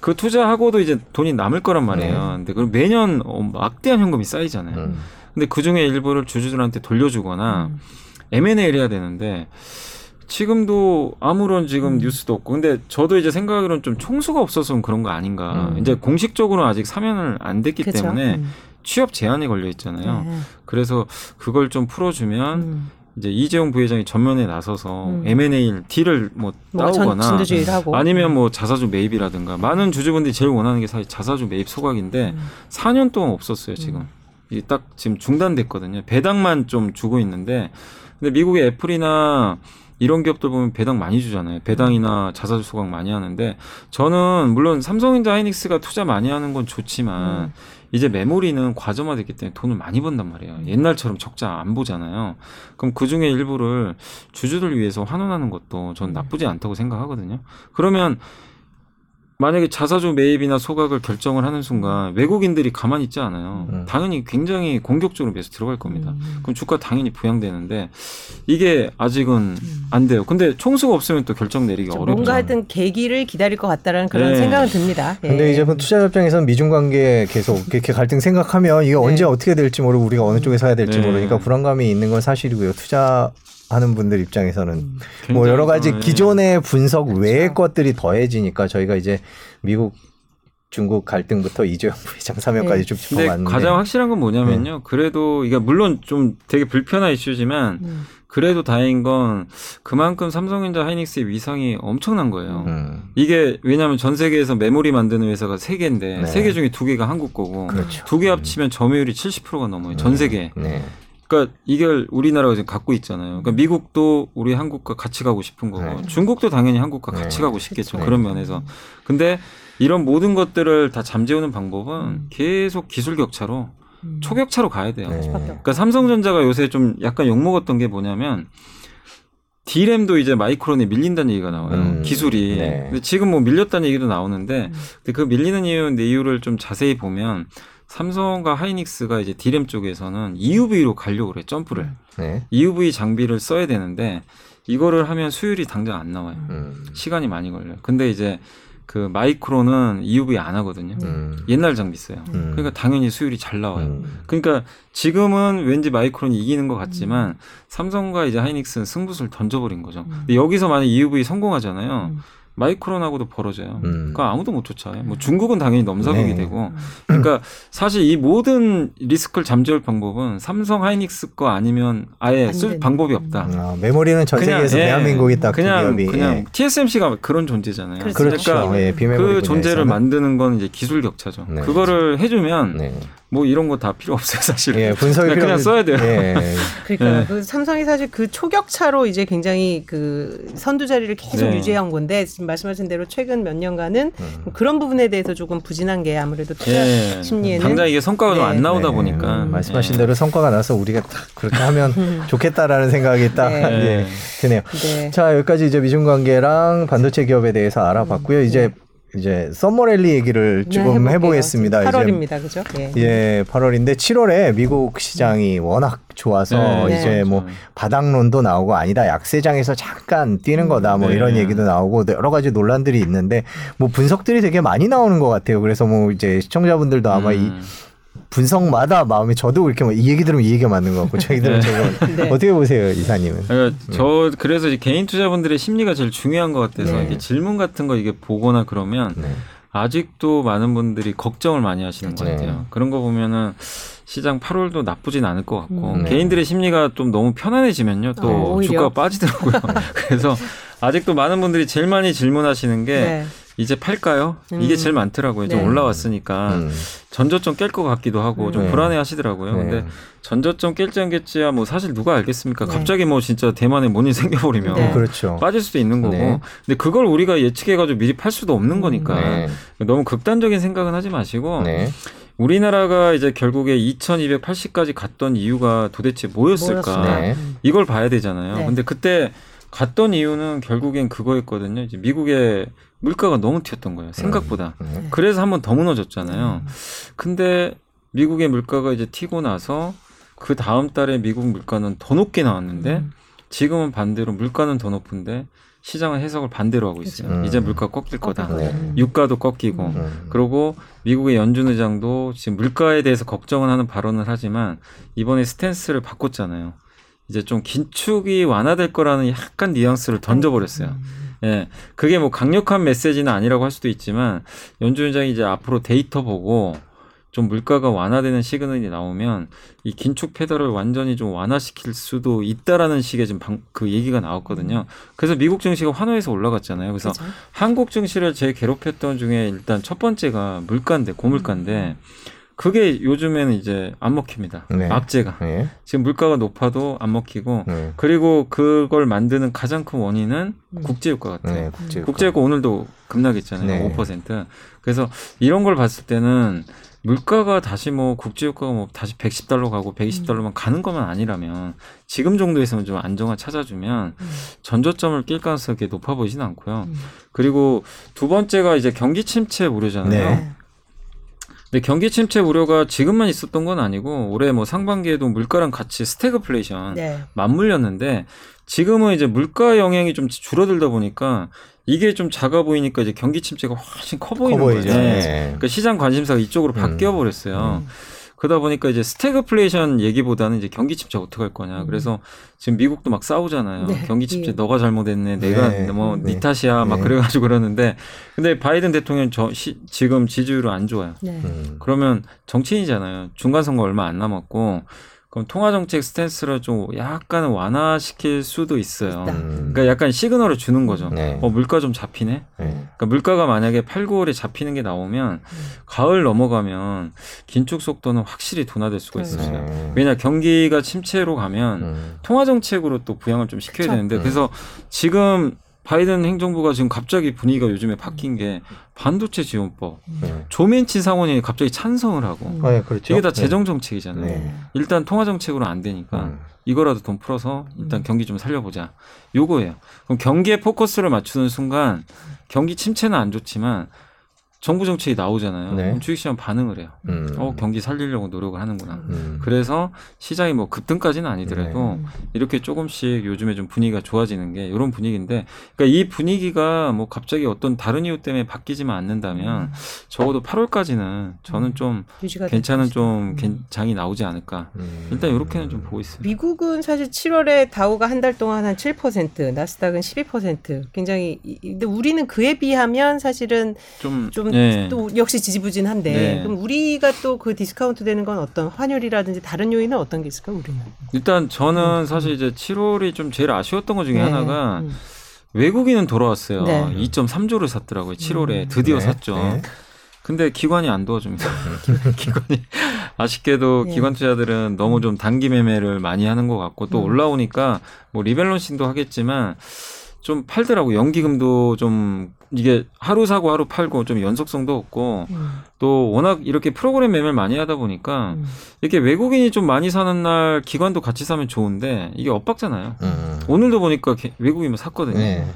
그 투자하고도 이제 돈이 남을 거란 말이에요. 네. 근데 그럼 매년 어, 막대한 현금이 쌓이잖아요. 음. 근데 그 중에 일부를 주주들한테 돌려주거나 음. M&A를 해야 되는데 지금도 아무런 지금 음. 뉴스도 없고 근데 저도 이제 생각하기로는 좀 총수가 없어서 그런 거 아닌가 음. 이제 공식적으로 아직 사면을 안 됐기 그쵸? 때문에 음. 취업 제한에 걸려 있잖아요. 네. 그래서 그걸 좀 풀어주면 음. 이제 이재용 부회장이 전면에 나서서 음. M&A 딜을 뭐 따오거나 아니면 뭐 자사주 매입이라든가 많은 주주분들이 제일 원하는 게 사실 자사주 매입 소각인데 음. 4년 동안 없었어요 지금 이게 딱 지금 중단됐거든요 배당만 좀 주고 있는데 근데 미국의 애플이나 이런 기업들 보면 배당 많이 주잖아요 배당이나 자사주 소각 많이 하는데 저는 물론 삼성전자 하이닉스가 투자 많이 하는 건 좋지만 음. 이제 메모리는 과점화됐기 때문에 돈을 많이 번단 말이에요. 옛날처럼 적자 안 보잖아요. 그럼 그 중에 일부를 주주들 위해서 환원하는 것도 전 나쁘지 않다고 생각하거든요. 그러면 만약에 자사주 매입이나 소각을 결정을 하는 순간 외국인들이 가만히 있지 않아요. 음. 당연히 굉장히 공격적으로 매수 들어갈 겁니다. 음. 그럼 주가 당연히 부양되는데 이게 아직은 음. 안 돼요. 근데 총수가 없으면 또 결정 내리기 좀 어렵죠. 뭔가 하여튼 계기를 기다릴 것 같다라는 그런 네. 생각은 듭니다. 예. 근데 이제 뭐 투자 입장에서는 미중 관계 계속 이렇게 갈등 생각하면 이게 언제 어떻게 될지 모르고 우리가 어느 쪽에 서야 될지 네. 모르니까 불안감이 있는 건 사실이고요. 투자 하는 분들 입장에서는 음. 뭐 여러 가지 기존의 분석 외의 그렇죠. 것들이 더해지니까 저희가 이제 미국 중국 갈등부터 이재용 부회장 (laughs) 사면까지 네. 쭉 짚어봤는데 가장 확실한 건 뭐냐면요. 그래도 이게 물론 좀 되게 불편한 이슈지만 음. 그래도 다행인 건 그만큼 삼성전자 하이닉스의 위상이 엄청난 거예요. 음, 이게 왜냐하면 전 세계에서 메모리 만드는 회사가 세 개인데 네. 세개 중에 두 개가 한국 거고 그렇죠. 두개 합치면 점유율이 70%가 넘어요. 전 세계. 네. 그러니까 이걸 우리나라가 지금 갖고 있잖아요. 그러니까 미국도 우리 한국과 같이 가고 싶은 거고 네. 중국도 당연히 한국과 네. 같이 가고 싶겠죠. 그렇죠. 그런 면에서. 근데 이런 모든 것들을 다 잠재우는 방법은 음. 계속 기술 격차로 음. 초격차로 가야 돼요. 네. 그러니까 삼성전자가 요새 좀 약간 욕먹었던 게 뭐냐면 D램도 이제 마이크론에 밀린다는 얘기가 나와요. 음, 기술이. 네. 근데 지금 뭐 밀렸다는 얘기도 나오는데 음. 근데 그 밀리는 이유, 이유를 좀 자세히 보면 삼성과 하이닉스가 이제 D램 쪽에서는 EUV로 가려고 그래, 점프를. 네. EUV 장비를 써야 되는데 이거를 하면 수율이 당장 안 나와요. 음. 시간이 많이 걸려요. 근데 이제 그 마이크론은 EUV 안 하거든요. 음. 옛날 장비 써요. 음. 그러니까 당연히 수율이 잘 나와요. 음. 그러니까 지금은 왠지 마이크론이 이기는 것 같지만 삼성과 이제 하이닉스는 승부수를 던져버린 거죠. 근데 여기서 만약 EUV 성공하잖아요. 음. 마이크론하고도 벌어져요. 음. 그러니까 아무도 못 쫓아요. 뭐 중국은 당연히 넘사벽이 네. 되고. 그러니까 사실 이 모든 리스크를 잠재울 방법은 삼성 하이닉스 거 아니면 아예 안 쓸. 방법이 없다. 아, 메모리는 전 세계에서 예, 대한민국이 딱그 그냥 기업이 그냥 예. TSMC가 그런 존재잖아요. 그렇죠. 그렇죠. 그러니까 예, 그 존재를 분야에서는. 만드는 건 이제 기술 격차죠. 네. 그거를 해주면 네. 뭐 이런 거 다 필요 없어요, 사실. 예, 분석이 그냥, 그냥 써야 돼요. 예. (laughs) 그러니까 네. 그 삼성이 사실 그 초격차로 이제 굉장히 그 선두 자리를 계속 네. 유지해온 건데 지금 말씀하신 대로 최근 몇 년간은 음. 뭐 그런 부분에 대해서 조금 부진한 게 아무래도 투자 예. 심리에는 당장 이게 성과가 좀 네. 안 나오다 네. 보니까 음, 말씀하신 예. 대로 성과가 나서 우리가 딱 그렇게 하면 좋겠다라는 생각이 딱 네. 예, 드네요. 네. 자 여기까지 이제 미중 관계랑 반도체 기업에 대해서 알아봤고요. 이제 이제 썸머랠리 얘기를 네, 조금 해볼게요. 해보겠습니다. 지금 이제 8월입니다, 그죠? 예. 예, 8월인데 7월에 미국 시장이 워낙 좋아서 네, 이제 네. 뭐 바닥론도 나오고 아니다 약세장에서 잠깐 뛰는 거다 뭐 네. 이런 얘기도 나오고 여러 가지 논란들이 있는데 뭐 분석들이 되게 많이 나오는 것 같아요. 그래서 뭐 이제 시청자분들도 아마 이 음. 분석마다 마음이 저도 이렇게 뭐이 얘기 들으면 이 얘기가 맞는 것 같고 저 얘기 들으면 저거 (laughs) 네. 어떻게 보세요 이사님은? 그러니까 저 그래서 이제 개인 투자분들의 심리가 제일 중요한 것 같아서 네. 이게 질문 같은 거 이게 보거나 그러면 네. 아직도 많은 분들이 걱정을 많이 하시는 것 네. 같아요. 그런 거 보면은 시장 8월도 나쁘진 않을 것 같고 음. 네. 개인들의 심리가 좀 너무 편안해지면요 또 어. 주가가 빠지더라고요. (laughs) 그래서 아직도 많은 분들이 제일 많이 질문하시는 게 네. 이제 팔까요? 음. 이게 제일 많더라고요. 좀 네. 올라왔으니까 음. 전저점 깰 것 같기도 하고 좀 네. 불안해 하시더라고요. 네. 근데 전저점 깰지 안 깰지야 뭐 사실 누가 알겠습니까? 네. 갑자기 뭐 진짜 대만에 뭔일 (laughs) 생겨버리면 네. 그렇죠. 빠질 수도 있는 거고. 네. 근데 그걸 우리가 예측해가지고 미리 팔 수도 없는 거니까 네. 너무 극단적인 생각은 하지 마시고 네. 우리나라가 이제 결국에 2280까지 갔던 이유가 도대체 뭐였을까? 뭐였을까? 네. 이걸 봐야 되잖아요. 네. 근데 그때 갔던 이유는 결국엔 그거였거든요. 이제 미국의 물가가 너무 튀었던 거예요. 생각보다. 네. 그래서 한 번 더 무너졌잖아요. 근데 미국의 물가가 이제 튀고 나서 그 다음 달에 미국 물가는 더 높게 나왔는데 음. 지금은 반대로 물가는 더 높은데 시장은 해석을 반대로 하고 있어요. 그렇죠. 이제 음. 물가 꺾일 거다. 네. 음. 유가도 꺾이고 음. 그리고 미국의 연준 의장도 지금 물가에 대해서 걱정은 하는 발언을 하지만 이번에 stance를 바꿨잖아요. 이제 좀 긴축이 완화될 거라는 약간 뉘앙스를 던져버렸어요. 음. 예, 그게 뭐 강력한 메시지는 아니라고 할 수도 있지만 연준 의장이 이제 앞으로 데이터 보고 좀 물가가 완화되는 시그널이 나오면 이 긴축 페달을 완전히 좀 완화시킬 수도 있다라는 식의 지금 방, 그 얘기가 나왔거든요. 그래서 미국 증시가 환호해서 올라갔잖아요. 그래서 그죠? 한국 증시를 제일 괴롭혔던 중에 일단 첫 번째가 물가인데 고물가인데 그게 요즘에는 이제 안 먹힙니다. 네. 악재가 네. 지금 물가가 높아도 안 먹히고 네. 그리고 그걸 만드는 가장 큰 원인은 음. 국제유가 같아요. 네. 국제 국제유가 오늘도 급락했잖아요. 네. 5%. 그래서 이런 걸 봤을 때는 물가가 다시 뭐 국제유가가 뭐 다시 110달러 가고 120달러만 가는 것만 아니라면 지금 정도에서는 좀 안정화 찾아주면 음. 전저점을 낄 가능성이 높아 보이진 않고요. 음. 그리고 두 번째가 이제 경기 침체 우려잖아요. 네. 근데 경기 침체 우려가 지금만 있었던 건 아니고 올해 뭐 상반기에도 물가랑 같이 스태그플레이션 네. 맞물렸는데 지금은 이제 물가 영향이 좀 줄어들다 보니까 이게 좀 작아 보이니까 이제 경기 침체가 훨씬 커 보이는 커. 거예요. 네. 그러니까 시장 관심사가 이쪽으로 음. 바뀌어 버렸어요. 음. 그러다 보니까 이제 스태그플레이션 얘기보다는 이제 경기 침체 어떻게 할 거냐. 음. 그래서 지금 미국도 막 싸우잖아요. 네. 경기 침체 예. 너가 잘못했네. 내가 네. 뭐 네. 네 탓이야. 막 네. 그래 가지고 그러는데 근데 바이든 대통령 저 시, 지금 지지율이 안 좋아요. 네. 음. 그러면 정치인이잖아요. 중간 선거 얼마 안 남았고 그럼 통화 정책 스탠스를 좀 약간은 완화시킬 수도 있어요. 음. 그러니까 약간 시그널을 주는 거죠. 네. 어 물가 좀 잡히네. 네. 그러니까 물가가 만약에 8, 9월에 잡히는 게 나오면 가을 넘어가면 긴축 속도는 확실히 둔화될 수가 그렇죠. 있어요. 네. 왜냐 경기가 침체로 가면 음. 통화 정책으로 또 부양을 좀 시켜야 그쵸. 되는데 음. 그래서 지금 바이든 행정부가 지금 갑자기 분위기가 요즘에 바뀐 게 반도체 지원법 네. 조멘치 상원이 갑자기 찬성을 하고 예, 그렇죠. 이게 다 네. 재정 정책이잖아요. 네. 일단 통화 정책으로 안 되니까 음. 이거라도 돈 풀어서 일단 음. 경기 좀 살려보자. 요거예요. 그럼 경기에 포커스를 맞추는 순간 경기 침체는 안 좋지만 정부 정책이 나오잖아요. 네. 주식시장 반응을 해요. 음. 어 경기 살리려고 노력을 하는구나. 음. 그래서 시장이 뭐 급등까지는 아니더라도 네. 이렇게 조금씩 요즘에 좀 분위기가 좋아지는 게 이런 분위기인데 그러니까 이 분위기가 뭐 갑자기 어떤 다른 이유 때문에 바뀌지만 않는다면 적어도 8월까지는 저는 좀 유지가 될 괜찮은. 좀 음. 괜- 장이 나오지 않을까. 음. 일단 이렇게는 좀 보고 있습니다. 미국은 사실 7월에 다우가 한 달 동안 한 7%, 나스닥은 12% 굉장히 이- 근데 우리는 그에 비하면 사실은 좀, 좀 예. 또 역시 지지부진한데 네. 그럼 우리가 또 그 디스카운트 되는 건 어떤 환율이라든지 다른 요인은 어떤 게 있을까 우리는? 일단 저는 사실 이제 7월이 좀 제일 아쉬웠던 것 중에 네. 하나가 음. 외국인은 돌아왔어요. 네. 2.3조를 샀더라고요. 7월에 음. 드디어 네. 샀죠. 네. 근데 기관이 안 도와줍니다. (laughs) 기관이 아쉽게도 네. 기관 투자들은 너무 좀 단기 매매를 많이 하는 것 같고 또 음. 올라오니까 뭐 리밸런싱도 하겠지만 좀 팔더라고 연기금도 좀 이게 하루 사고 하루 팔고 좀 연속성도 없고 음. 또 워낙 이렇게 프로그램 매매를 많이 하다 보니까 음. 이렇게 외국인이 좀 많이 사는 날 기관도 같이 사면 좋은데 이게 엇박잖아요. 음. 오늘도 보니까 게- 외국인만 샀거든요. 네.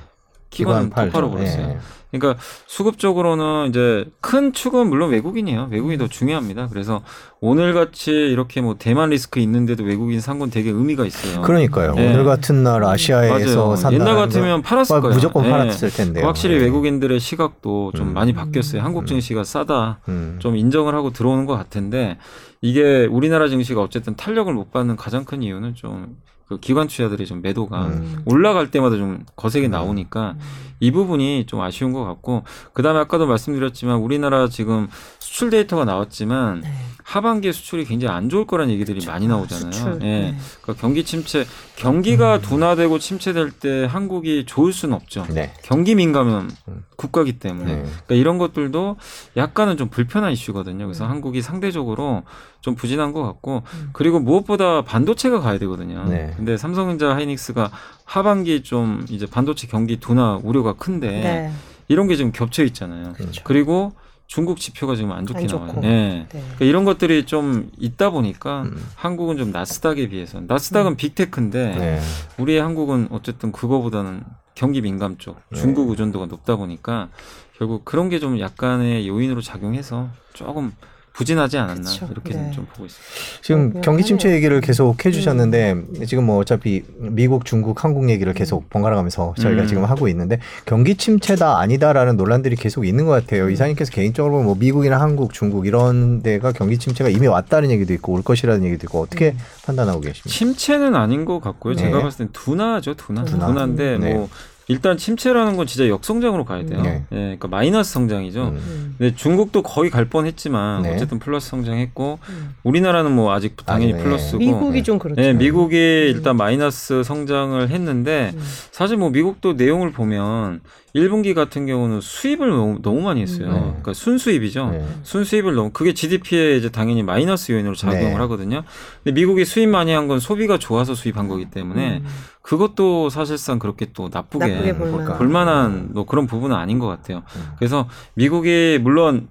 기관은 팔죠. 똑바로 버렸어요. 네. 그러니까 수급적으로는 이제 큰 축은 물론 외국인이에요. 외국인이 더 중요합니다. 그래서 오늘 같이 이렇게 뭐 대만 리스크 있는데도 외국인 산건 되게 의미가 있어요. 그러니까요. 네. 오늘 같은 날 아시아에서. 산다. 옛날 같으면 팔았을 거예요. 무조건 네. 팔았을 텐데요. 확실히 네. 외국인들의 시각도 좀 음. 많이 바뀌었어요. 한국 증시가 싸다. 음. 좀 인정을 하고 들어오는 것 같은데 이게 우리나라 증시가 어쨌든 탄력을 못 받는 가장 큰 이유는 좀 그 기관 투자들의 좀 매도가 음. 올라갈 때마다 좀 거세게 나오니까 이 부분이 좀 아쉬운 것 같고 그다음에 아까도 말씀드렸지만 우리나라 지금 수출 데이터가 나왔지만 네. 하반기에 수출이 굉장히 안 좋을 거라는 얘기들이 많이 나오잖아요. 수출. 예. 네. 그러니까 경기 침체, 경기가 둔화되고 침체될 때 한국이 좋을 수는 없죠. 네. 경기 민감한 음. 국가기 때문에 네. 그러니까 이런 것들도 약간은 좀 불편한 이슈거든요. 그래서 음. 한국이 상대적으로 좀 부진한 것 같고 음. 그리고 무엇보다 반도체가 가야 되거든요. 네. 근데 삼성전자 하이닉스가 하반기 좀 이제 반도체 경기 둔화 우려가 큰데 네. 이런 게 지금 겹쳐 있잖아요. 그렇죠. 그리고 중국 지표가 지금 안 좋게 안. 나와요. 네. 네. 그러니까 이런 것들이 좀 있다 보니까 음. 한국은 좀 나스닥에 비해서 나스닥은 음. 빅테크인데 네. 우리 한국은 어쨌든 그거보다는 경기 민감 쪽 네. 중국 의존도가 높다 보니까 결국 그런 게 좀 약간의 요인으로 작용해서 조금 부진하지 않았나 그쵸. 이렇게 네. 좀 보고 있습니다. 지금 그냥 경기 침체. 얘기를 계속 해주셨는데 지금 뭐 어차피 미국, 중국, 한국 얘기를 계속 번갈아가면서 저희가 음. 지금 하고 있는데 경기 침체다 아니다라는 논란들이 계속 있는 것 같아요. 이사님께서 개인적으로 보면 뭐 미국이나 한국, 중국 이런 데가 경기 침체가 이미 왔다는 얘기도 있고 올 것이라는 얘기도 있고 어떻게 음. 판단하고 계십니까? 침체는 아닌 것 같고요. 네. 제가 봤을 땐 둔화죠, 둔화. 둔화. 둔화인데 네. 뭐 일단 침체라는 건 진짜 역성장으로 가야 돼요. 네. 예, 그러니까 마이너스 성장이죠. 음. 음. 근데 중국도 거의 갈 뻔했지만 네. 어쨌든 플러스 성장했고 음. 우리나라는 뭐 아직 당연히 아, 네. 플러스고 미국이 좀 그렇죠. 네, 미국이 일단 마이너스 성장을 했는데 음. 사실 뭐 미국도 내용을 보면 1분기 같은 경우는 수입을 너무, 너무 많이 했어요. 음. 네. 그러니까 순수입이죠. 네. 순수입을 너무 그게 GDP에 이제 당연히 마이너스 요인으로 작용을 네. 하거든요. 근데 미국이 수입 많이 한 건 소비가 좋아서 수입한 거기 때문에 음. 그것도 사실상 그렇게 또 나쁘게, 나쁘게 볼까? 볼만한 뭐 그런 부분은 아닌 것 같아요. 음. 그래서 미국이 물론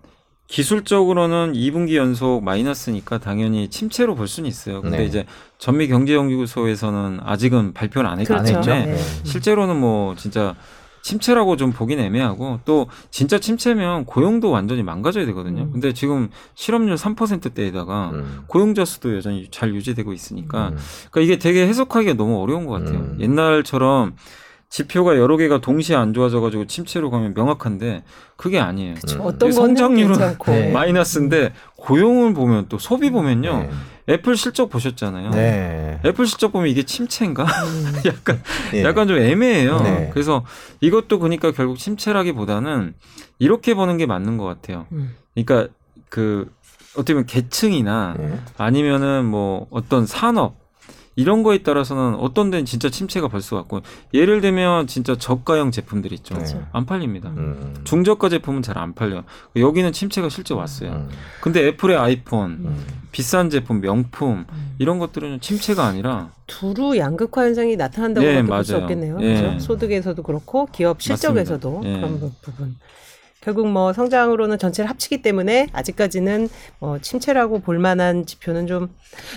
기술적으로는 2분기 연속 마이너스니까 당연히 침체로 볼 수는 있어요. 근데 네. 이제 전미 경제연구소에서는 아직은 발표를 안 했기 그렇죠. 때문에 네. 실제로는 뭐 진짜 침체라고 좀 보긴 애매하고 또 진짜 침체면 고용도 완전히 망가져야 되거든요. 음. 근데 지금 실업률 3%대에다가 음. 고용자 수도 여전히 잘 유지되고 있으니까 음. 그러니까 이게 되게 해석하기가 너무 어려운 것 같아요. 음. 옛날처럼 지표가 여러 개가 동시에 안 좋아져가지고 침체로 가면 명확한데 그게 아니에요. 그쵸. 음. 어떤 성장률은 괜찮고 네. (laughs) 마이너스인데 고용을 보면 또 소비 보면요. 네. 애플 실적 보셨잖아요. 네. 애플 실적 보면 이게 침체인가? 음. (laughs) 약간 예. 약간 좀 애매해요. 네. 그래서 이것도 그러니까 결국 침체라기보다는 이렇게 보는 게 맞는 것 같아요. 음. 그러니까 그 어떻게 보면 계층이나 네. 아니면은 뭐 어떤 산업 이런 거에 따라서는 어떤 데는 진짜 침체가 벌 수가 있고 예를 들면 진짜 저가형 제품들 있죠. 네. 안 팔립니다. 음. 중저가 제품은 잘 안 팔려요. 여기는 침체가 실제 왔어요. 음. 근데 애플의 아이폰, 음. 비싼 제품, 명품 음. 이런 것들은 침체가 아니라 두루 양극화 현상이 나타난다고 네, 볼수. 없겠네요. 예. 그렇죠? 소득에서도 그렇고 기업 실적에서도 맞습니다. 예. 그런 부- 부분. 결국 뭐 성장으로는 전체를 합치기 때문에 아직까지는 뭐 침체라고 볼 만한 지표는 좀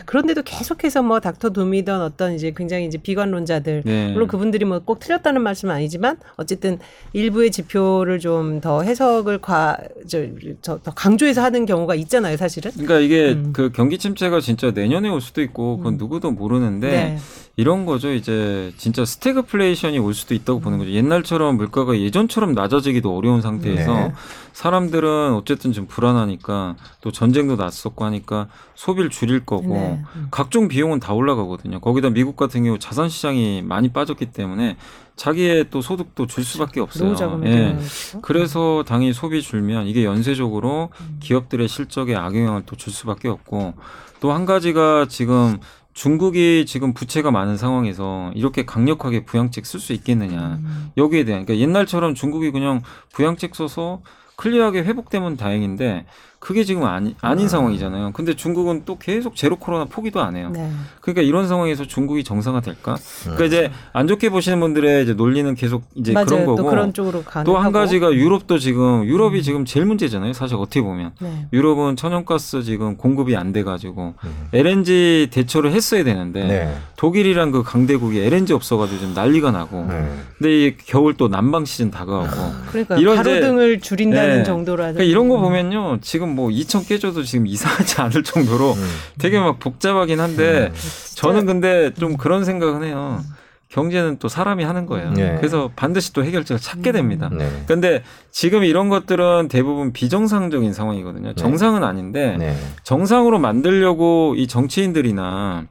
그런데도 계속해서 뭐 Doctor Doom이던 어떤 이제 굉장히 이제 비관론자들 네. 물론 그분들이 뭐 꼭 틀렸다는 말씀은 아니지만 어쨌든 일부의 지표를 좀 더 해석을 과저더 강조해서 하는 경우가 있잖아요, 사실은. 그러니까 이게 음. 그 경기 침체가 진짜 내년에 올 수도 있고 그건 음. 누구도 모르는데 네. 이런 거죠. 이제 진짜 스태그플레이션이 올 수도 있다고 보는 거죠. 옛날처럼 물가가 예전처럼 낮아지기도 어려운 상태에서 네. 사람들은 어쨌든 좀 불안하니까 또 전쟁도 났었고 하니까 소비를 줄일 거고 네. 음. 각종 비용은 다 올라가거든요. 거기다 미국 같은 경우 자산 시장이 많이 빠졌기 때문에 자기의 또 소득도 줄 수밖에 없어요. 예. 그래서 당연히 소비 줄면 이게 연쇄적으로 음. 기업들의 실적에 악영향을 또 줄 수밖에 없고 또 한 가지가 지금 중국이 지금 부채가 많은 상황에서 이렇게 강력하게 부양책 쓸 수 있겠느냐 음. 여기에 대한 그러니까 옛날처럼 중국이 그냥 부양책 써서 클리어하게 회복되면 다행인데 그게 지금 아니, 아닌 상황이잖아요. 근데 중국은 또 계속 제로 코로나 포기도 안 해요. 네. 그러니까 이런 상황에서 중국이 정상화 될까? 그러니까 이제 안 좋게 보시는 분들의 이제 논리는 계속 이제 맞아요. 그런 거고 또 그런 쪽으로 가는 또 한 가지가 유럽도 지금 유럽이 음. 지금 제일 문제잖아요. 사실 어떻게 보면 네. 유럽은 천연가스 지금 공급이 안 돼 가지고 음. LNG 대처를 했어야 되는데 네. 독일이란 그 강대국이 LNG 없어 가지고 좀 난리가 나고 네. 근데 이 겨울 또 난방 시즌 다가오고 그러니까 이런 가로등을 줄인다는 네. 정도라는 그러니까 이런 거 음. 보면요 지금 뭐 2천 깨져도 지금 이상하지 않을 정도로 음. 되게 막 복잡하긴 한데 진짜 저는 근데 좀 그런 생각은 해요. 경제는 또 사람이 하는 거예요. 네. 그래서 반드시 또 해결책을 찾게 음. 됩니다. 네. 근데 지금 이런 것들은 대부분 비정상적인 상황이거든요. 정상은 아닌데 네. 정상으로 만들려고 이 정치인들이나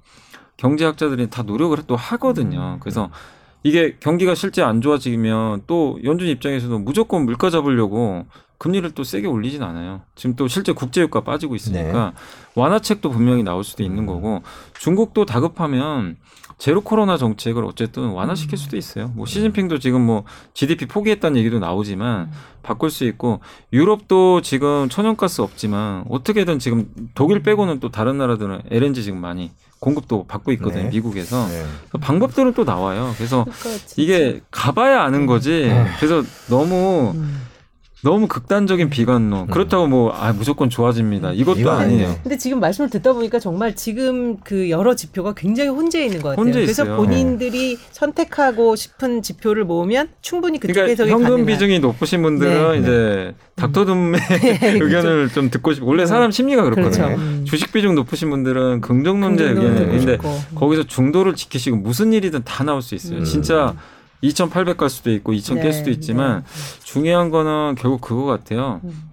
경제학자들이 다 노력을 또 하거든요. 그래서 이게 경기가 실제 안 좋아지면 또 연준 입장에서도 무조건 물가 잡으려고 금리를 또 세게 올리진 않아요. 지금 또 실제 국제유가 빠지고 있으니까 완화책도 분명히 나올 수도 있는 거고 중국도 다급하면 제로 코로나 정책을 어쨌든 완화시킬 수도 있어요. 뭐 시진핑도 지금 뭐 GDP 포기했다는 얘기도 나오지만 바꿀 수 있고 유럽도 지금 천연가스 없지만 어떻게든 지금 독일 빼고는 또 다른 나라들은 LNG 지금 많이 공급도 받고 있거든요. 네. 미국에서 네. 방법들은 또 나와요. 그래서 그러니까. 이게 가봐야 아는 거지. 그래서 너무 음. 너무 극단적인 비관론. 그렇다고 뭐 아, 무조건 좋아집니다. 이것도 아니에요. 근데 지금 말씀을 듣다 보니까 정말 지금 그 여러 지표가 굉장히 혼재 있는 것 같아요. 혼재 그래서 있어요. 본인들이 선택하고 싶은 지표를 모으면 충분히 그쪽 그러니까 해석이 현금 가능한. 비중이 높으신 분들은 네. 이제 닥터둠의 (laughs) 의견을 좀 듣고 싶고 원래 사람 심리가 그렇거든요. 그렇죠. 음. 주식 비중 높으신 분들은 긍정론자 싶고. 거기서 중도를 지키시고 무슨 일이든 다 나올 수 있어요. 음. 진짜 2,800 갈 수도 있고 2,000깰 네, 수도 있지만 중요한 거는 결국 그거 같아요. 음.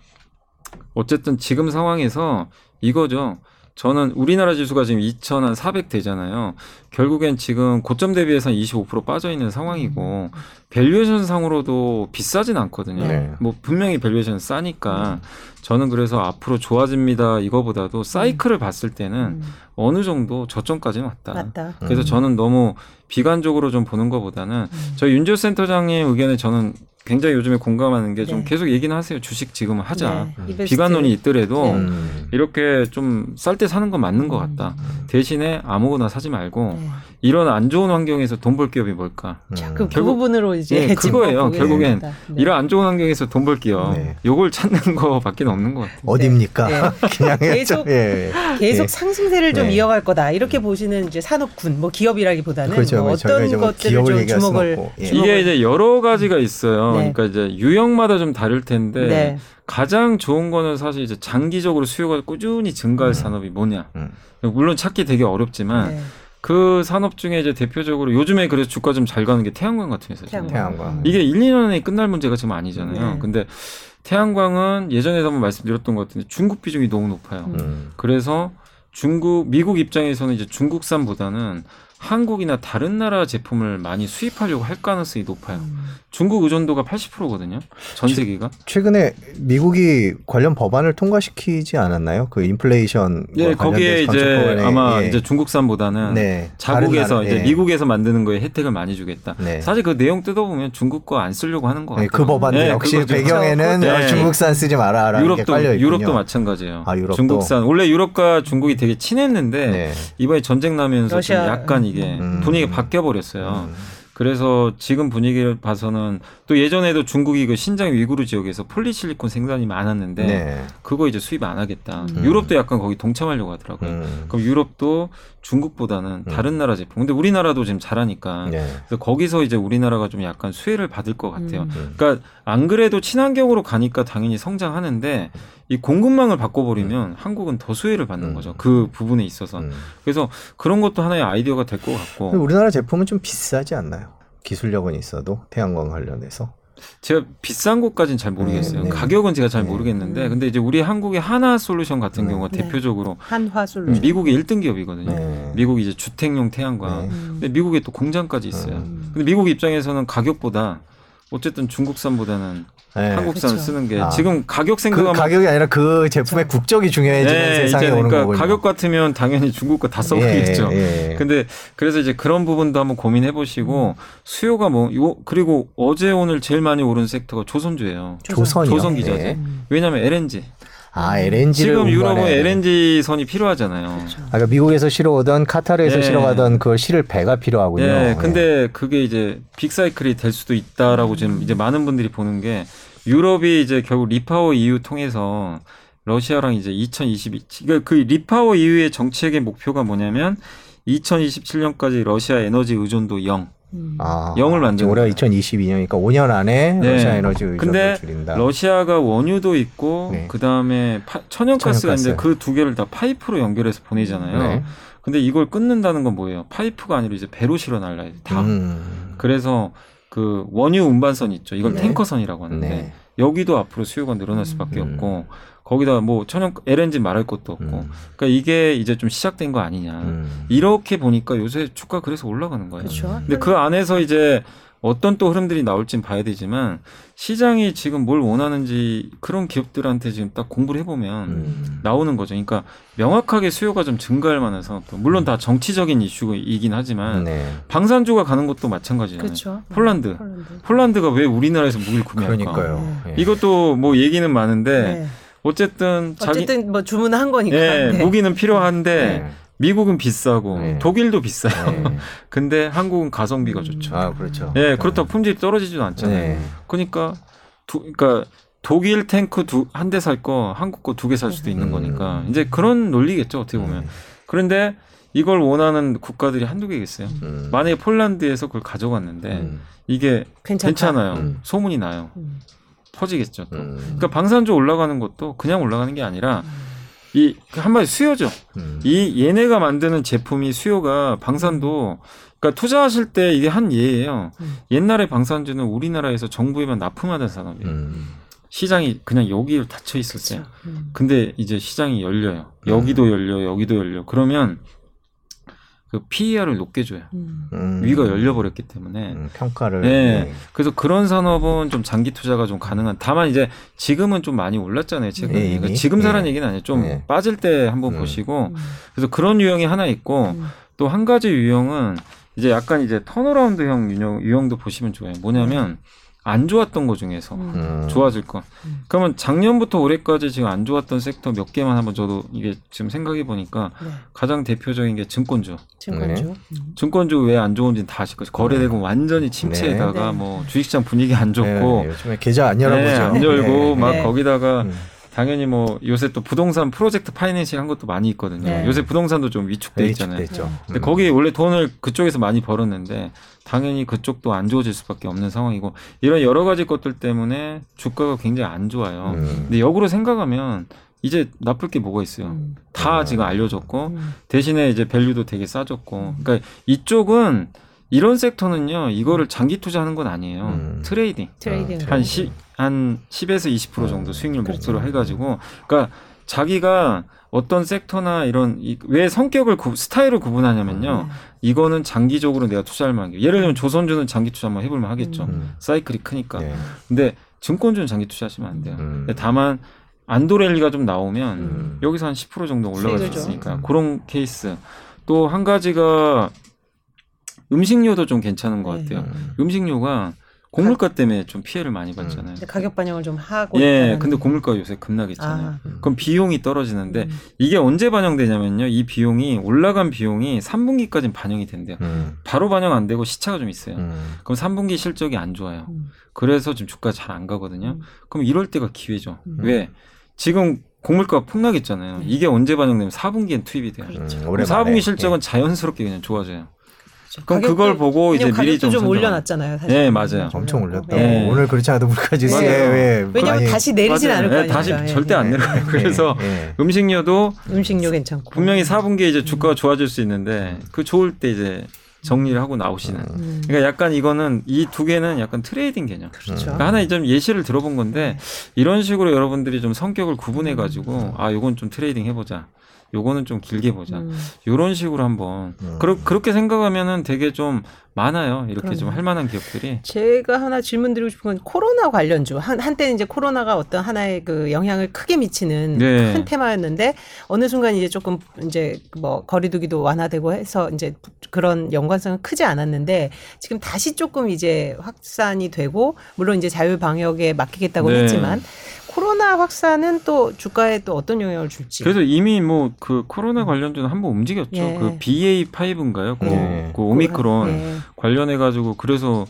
어쨌든 지금 상황에서 이거죠. 저는 우리나라 지수가 지금 2,400 되잖아요. 결국엔 지금 고점 대비해서 25% 빠져 있는 상황이고 valuation 상으로도 비싸진 않거든요. 네. 뭐 분명히 valuation 싸니까 저는 그래서 앞으로 좋아집니다 이거보다도 사이클을 봤을 때는 음. 어느 정도 저점까지는 왔다. 맞다. 그래서 음. 저는 너무 비관적으로 좀 보는 것보다는 음. 저희 윤지호 센터장의 의견에 저는 굉장히 요즘에 공감하는 게좀 네. 계속 얘기는 하세요. 주식 지금 하자. 네, 이베스트. 비관론이 있더라도 네. 음. 이렇게 좀 쌀 때 사는 건 맞는 것 같다. 대신에 아무거나 사지 말고 네. 이런 안 좋은 환경에서 돈 벌 기업이 뭘까? 자, 음. 그, 그 결국- 부분으로 이제 네, 그거예요. 결국엔 네. 이런 안 좋은 환경에서 돈 벌 기업 네. 요걸 찾는 (laughs) 거밖에 없는 것 같아요. 어딥니까? 네. (laughs) 그냥 계속- 예. 계속 예. 상승세를 좀 네. 이어갈 거다 이렇게 보시는 이제 산업군 뭐 기업이라기보다는 그렇죠. 뭐 저희가 어떤 것들을 좀 주목을 없고. 예. 주목을- 이게 이제 여러 가지가 있어요. 네. 그러니까 이제 유형마다 좀 다를 텐데 네. 가장 좋은 거는 사실 이제 장기적으로 수요가 꾸준히 증가할 산업이 뭐냐. 음. 물론 찾기 되게 어렵지만 네. 그 산업 중에 이제 대표적으로 요즘에 그래서 주가 좀 잘 가는 게 태양광 같은 회사잖아요. 태양광. 이게 1, 2년에 끝날 문제가 지금 아니잖아요. 네. 근데 태양광은 예전에도 한번 말씀드렸던 것 같은데 중국 비중이 너무 높아요. 음. 음. 그래서 중국 미국 입장에서는 이제 중국산보다는 한국이나 다른 나라 제품을 많이 수입하려고 할 가능성이 높아요. 음. 중국 의존도가 80%거든요. 전 세계가. 최 근에 미국이 관련 법안을 통과시키지 않았나요? 그 인플레이션 예, 거기에 이제 아마 이제 중국산보다는 네. 자국에서 나라- 이제 예. 미국에서 만드는 거에 혜택을 많이 주겠다. 네. 사실 그 내용 뜯어보면 중국 거 안 쓰려고 하는 것 네, 같아요. 그 법안도 예, 역시 배경에는 네. 어, 중국산 쓰지 마라라는 게 유럽도. 유럽도 마찬가지예요. 아, 유럽도? 중국산 원래 유럽과 중국이 되게 친했는데 네. 이번에 전쟁 나면서 약간 이게 음. 분위기가 바뀌어 버렸어요. 음. 그래서 지금 분위기를 봐서는 또 예전에도 중국이 그 신장 위구르 지역에서 폴리실리콘 생산이 많았는데 네. 그거 이제 수입 안 하겠다. 음. 유럽도 약간 거기 동참하려고 하더라고요. 음. 그럼 유럽도 중국보다는 다른 나라 제품. 근데 우리나라도 지금 잘하니까 네. 그래서 거기서 이제 우리나라가 좀 약간 수혜를 받을 것 같아요. 음. 그러니까 안 그래도 친환경으로 가니까 당연히 성장하는데 이 공급망을 바꿔버리면 한국은 더 수혜를 받는 음. 거죠. 그 부분에 있어서. 음. 그래서 그런 것도 하나의 아이디어가 될 것 같고 우리나라 제품은 좀 비싸지 않나요? 기술력은 있어도 태양광 관련해서. 제가 비싼 곳까지는 잘 모르겠어요. 네, 네. 가격은 제가 잘 네. 모르겠는데 음. 근데 이제 우리 한국의 하나 솔루션 같은 네. 경우가 네. 대표적으로 한화 솔루션. 미국의 1등 기업이거든요. 네. 미국 이제 주택용 태양광. 네. 음. 근데 미국에 또 공장까지 있어요. 음. 근데 미국 입장에서는 가격보다 어쨌든 중국산보다는 네. 한국산 그쵸. 쓰는 게 아. 지금 가격 그 생각하면 가격이 아니라 그 제품의 국적이 중요해지는 네, 세상에 이제 오는 그러니까 거군요. 가격 같으면 당연히 중국 거 다 써버리겠죠. 예, 예. 근데 그래서 이제 그런 부분도 한번 고민해 보시고 수요가 뭐 요, 그리고 어제 오늘 제일 많이 오른 섹터가 조선주예요. 조선이요. 조선 기자재. 예. 음. 왜냐하면 LNG. 아 LNG를 지금 유럽은 LNG 선이 필요하잖아요. 그렇죠. 아까 미국에서 실어오던 카타르에서 네. 실어가던 그 실을 배가 필요하군요. 네, 근데 그게 이제 big cycle이 될 수도 있다라고 지금 이제 많은 분들이 보는 게 유럽이 이제 결국 REPower EU 통해서 러시아랑 이제 2022, 그러니까 그 REPower EU의 정책의 목표가 뭐냐면 2027년까지 러시아 에너지 의존도 0. 음. 아, 영을 만드는 올해가 거예요. 2022년이니까 5년 안에 네. 러시아 에너지 의존을 근데 줄인다. 러시아가 원유도 있고 네. 그 다음에 천연가스가 천연가스. 있는데 그 두 개를 다 파이프로 연결해서 보내잖아요. 네. 근데 이걸 끊는다는 건 뭐예요? 파이프가 아니라 이제 배로 실어 날라야 돼. 다. 음. 그래서 그 원유 운반선 있죠. 이걸 네. 탱커선이라고 하는데 네. 여기도 앞으로 수요가 늘어날 수밖에 음. 없고 거기다 뭐 천연 LNG 말할 것도 없고 음. 그러니까 이게 이제 좀 시작된 거 아니냐. 음. 이렇게 보니까 요새 주가 그래서 올라가는 거예요. 그렇죠. 근데 그 안에서 이제 어떤 또 흐름들이 나올진 봐야 되지만 시장이 지금 뭘 원하는지 그런 기업들한테 지금 딱 공부를 해보면 음. 나오는 거죠. 그러니까 명확하게 수요가 좀 증가할 만한 산업도 물론 다 정치적인 이슈이긴 하지만 네. 방산주가 가는 것도 마찬가지잖아요. 그렇죠. 폴란드. 폴란드. 폴란드가 왜 우리나라에서 무기를 구매할까? 그러니까요. 예. 이것도 뭐 얘기는 많은데 네. 어쨌든 자기 어쨌든 뭐 주문한 거니까. 예, 네. 무기는 필요한데 네. 미국은 비싸고 네. 독일도 비싸요. 네. (laughs) 근데 한국은 가성비가 좋죠. 아 그렇죠. 예, 그렇다 고 품질이 떨어지지도 않잖아요. 네. 그러니까 두, 그러니까 독일 탱크 두 한 대 살 거 한국 거 두 개 살 수도 있는 음. 거니까 이제 그런 논리겠죠 어떻게 보면. 그런데 이걸 원하는 국가들이 한두 개겠어요. 음. 만약에 폴란드에서 그걸 가져갔는데 음. 이게 괜찮다. 괜찮아요. 음. 소문이 나요. 음. 퍼지겠죠. 또. 음. 그러니까 방산주 올라가는 것도 그냥 올라가는 게 아니라 이 한마디 수요죠. 음. 이 얘네가 만드는 제품이 수요가 방산도 그러니까 투자하실 때 이게 한 예예요. 음. 옛날에 방산주는 우리나라에서 정부에만 납품하던 산업이에요. 음. 시장이 그냥 여기를 닫혀 있었어요. 그렇죠. 음. 근데 이제 시장이 열려요. 여기도 열려, 여기도 열려. 그러면 그 PER을 높게 줘요. 음. 음. 위가 열려버렸기 때문에. 음, 평가를 네. 네. 그래서 그런 산업은 좀 장기 투자가 좀 가능한. 다만 이제 지금은 좀 많이 올랐잖아요. 최근에. 예, 이미. 그러니까 지금 사라는 예. 얘기는 아니에요. 좀 예. 빠질 때 한번 음. 보시고. 음. 그래서 그런 유형이 하나 있고 음. 또한 가지 유형은 이제 약간 이제 턴어라운드형 유형, 유형도 보시면 좋아요. 뭐냐면 안 좋았던 거 중에서 음. 음. 좋아질 거. 음. 그러면 작년부터 올해까지 지금 안 좋았던 섹터 몇 개만 한번 저도 이게 지금 생각해 보니까 네. 가장 대표적인 게 증권주. 증권주. 네. 음. 증권주 왜 안 좋은지는 다 아실 거죠. 거래대금 완전히 침체에다가 네. 뭐 주식시장 분위기 안 좋고 네, 요즘에 계좌 안 열어보죠. 네, 안 열고 네. 막 네. 거기다가 음. 당연히 뭐 요새 또 부동산 project financing 한 것도 많이 있거든요. 네. 요새 부동산도 좀 위축돼 있잖아요. 됐죠. 근데 거기 원래 돈을 그쪽에서 많이 벌었는데 당연히 그쪽도 안 좋아질 수밖에 없는 상황이고 이런 여러 가지 것들 때문에 주가가 굉장히 안 좋아요. 음. 근데 역으로 생각하면 이제 나쁠 게 뭐가 있어요. 음. 다 음. 지금 알려졌고 음. 대신에 이제 value도 되게 싸졌고 그러니까 이쪽은 이런 섹터는요 이거를 장기 투자하는 건 아니에요 음. trading trading. 한 10, 한 10에서 20% 정도 음. 수익률 그렇죠. 목표로 해가지고 그러니까 자기가 어떤 섹터나 이런 이- 왜 성격을 구- 스타일을 구분하냐면요 네. 이거는 장기적으로 내가 투자할 만한 게 예를 들면 조선주는 장기 투자 한번 해볼 만하겠죠 음. 사이클이 크니까 네. 근데 증권주는 장기 투자하시면 안 돼요 음. 근데 다만 안도랠리가 좀 나오면 음. 여기서 한 10% 정도 올라갈 수. 있으니까 음. 그런 케이스 또 한 가지가 음식료도 좀 괜찮은 것 네. 같아요 음. 음식료가 고물가 때문에 좀 피해를 많이 받잖아요. 이제 가격 반영을 좀 하고 예, 있다는 근데 고물가 요새 급락했잖아요. 아. 그럼 비용이 떨어지는데 음. 이게 언제 반영되냐면요. 이 비용이 올라간 비용이 3분기까지는 반영이 된대요. 음. 바로 반영 안 되고 시차가 좀 있어요. 음. 그럼 3분기 실적이 안 좋아요. 음. 그래서 지금 주가 잘 안 가거든요. 음. 그럼 이럴 때가 기회죠. 음. 왜? 지금 고물가가 폭락했잖아요. 네. 이게 언제 반영되면 4분기엔 투입이 돼요. 그렇죠. 음, 그럼 오랜만에. 4분기 실적은 자연스럽게 그냥 좋아져요. 그렇죠. 그럼 그걸 보고 이제 미리 좀 좀 올려놨잖아요. 사실. 예, 맞아요. 예. 엄청 올렸다고. 예. 오늘 그렇지 않아도 물가지 네. 왜 왜냐면 많이- 다시 내리진 맞아요. 않을 거 예, 아니에요. 다시 예, 절대 안 예. 내려가요. 그래서 예, 예. 음식료도 음식료 괜찮고. 분명히 4분기에 이제 주가가 좋아질 수 음. 있는데 그 좋을 때 이제 정리를 하고 나오시는. 음. 그러니까 약간 이거는 이 두 개는 약간 trading 개념. 그렇죠. 그러니까 하나 좀 예시를 들어본 건데 이런 식으로 여러분들이 좀 성격을 구분해 가지고 아 요건 좀 trading 해보자. 요거는 좀 길게 보자. 음. 요런 식으로 한번 음. 그러, 그렇게 생각하면은 되게 좀 많아요. 이렇게 좀. 할 만한 기업들이. 제가 하나 질문 드리고 싶은 건 코로나 관련주. 한, 한때는 이제 코로나가 어떤 하나의 그 영향을 크게 미치는 네. 큰 테마였는데 어느 순간 이제 조금 이제 뭐 거리두기도 완화되고 해서 이제 그런 연관성은 크지 않았는데 지금 다시 조금 이제 확산이 되고 물론 이제 자유 방역에 맡기겠다고 네. 했지만 코로나 확산은 또 주가에 또 어떤 영향을 줄지. 그래서 이미 뭐 그 코로나 관련주는 한번 움직였죠. 예. 그 BA5인가요? 그, 네. 그 오미크론 예. 관련해 가지고 그래서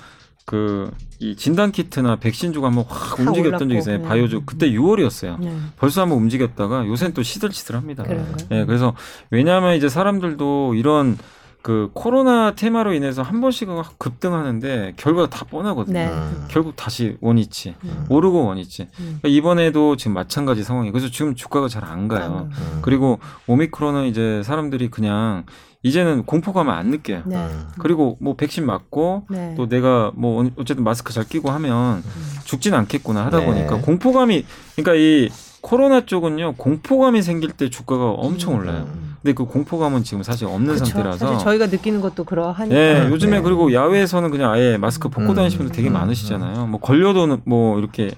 그 이 진단 키트나 백신 주가 한번 확 움직였던 적이 있어요. 바이오주 그때 6월이었어요. 네. 벌써 한번 움직였다가 요새는 또 시들시들합니다. 예, 그래서 왜냐하면 이제 사람들도 이런 그 코로나 테마로 인해서 한 번씩 급등하는데 결과가 다 뻔하거든요. 네. 음. 결국 다시 원위치 음. 오르고 원위치. 음. 그러니까 이번에도 지금 마찬가지 상황이에요. 그래서 지금 주가가 잘 안 가요. 음. 그리고 오미크론은 이제 사람들이 그냥 이제는 공포감을 안 느껴요. 네. 음. 그리고 뭐 백신 맞고 네. 또 내가 뭐 어쨌든 마스크 잘 끼고 하면 죽진 않겠구나 하다 네. 보니까 공포감이 그러니까 이 코로나 쪽은요 공포감이 생길 때 주가가 엄청 올라요. 음. 근데 그 공포감은 지금 사실 없는 그렇죠. 상태라서 사실 저희가 느끼는 것도 그러하니까. 예, 요즘에 네. 그리고 야외에서는 그냥 아예 마스크 벗고 음. 다니시는 분들 되게 음. 많으시잖아요. 뭐 걸려도 뭐 이렇게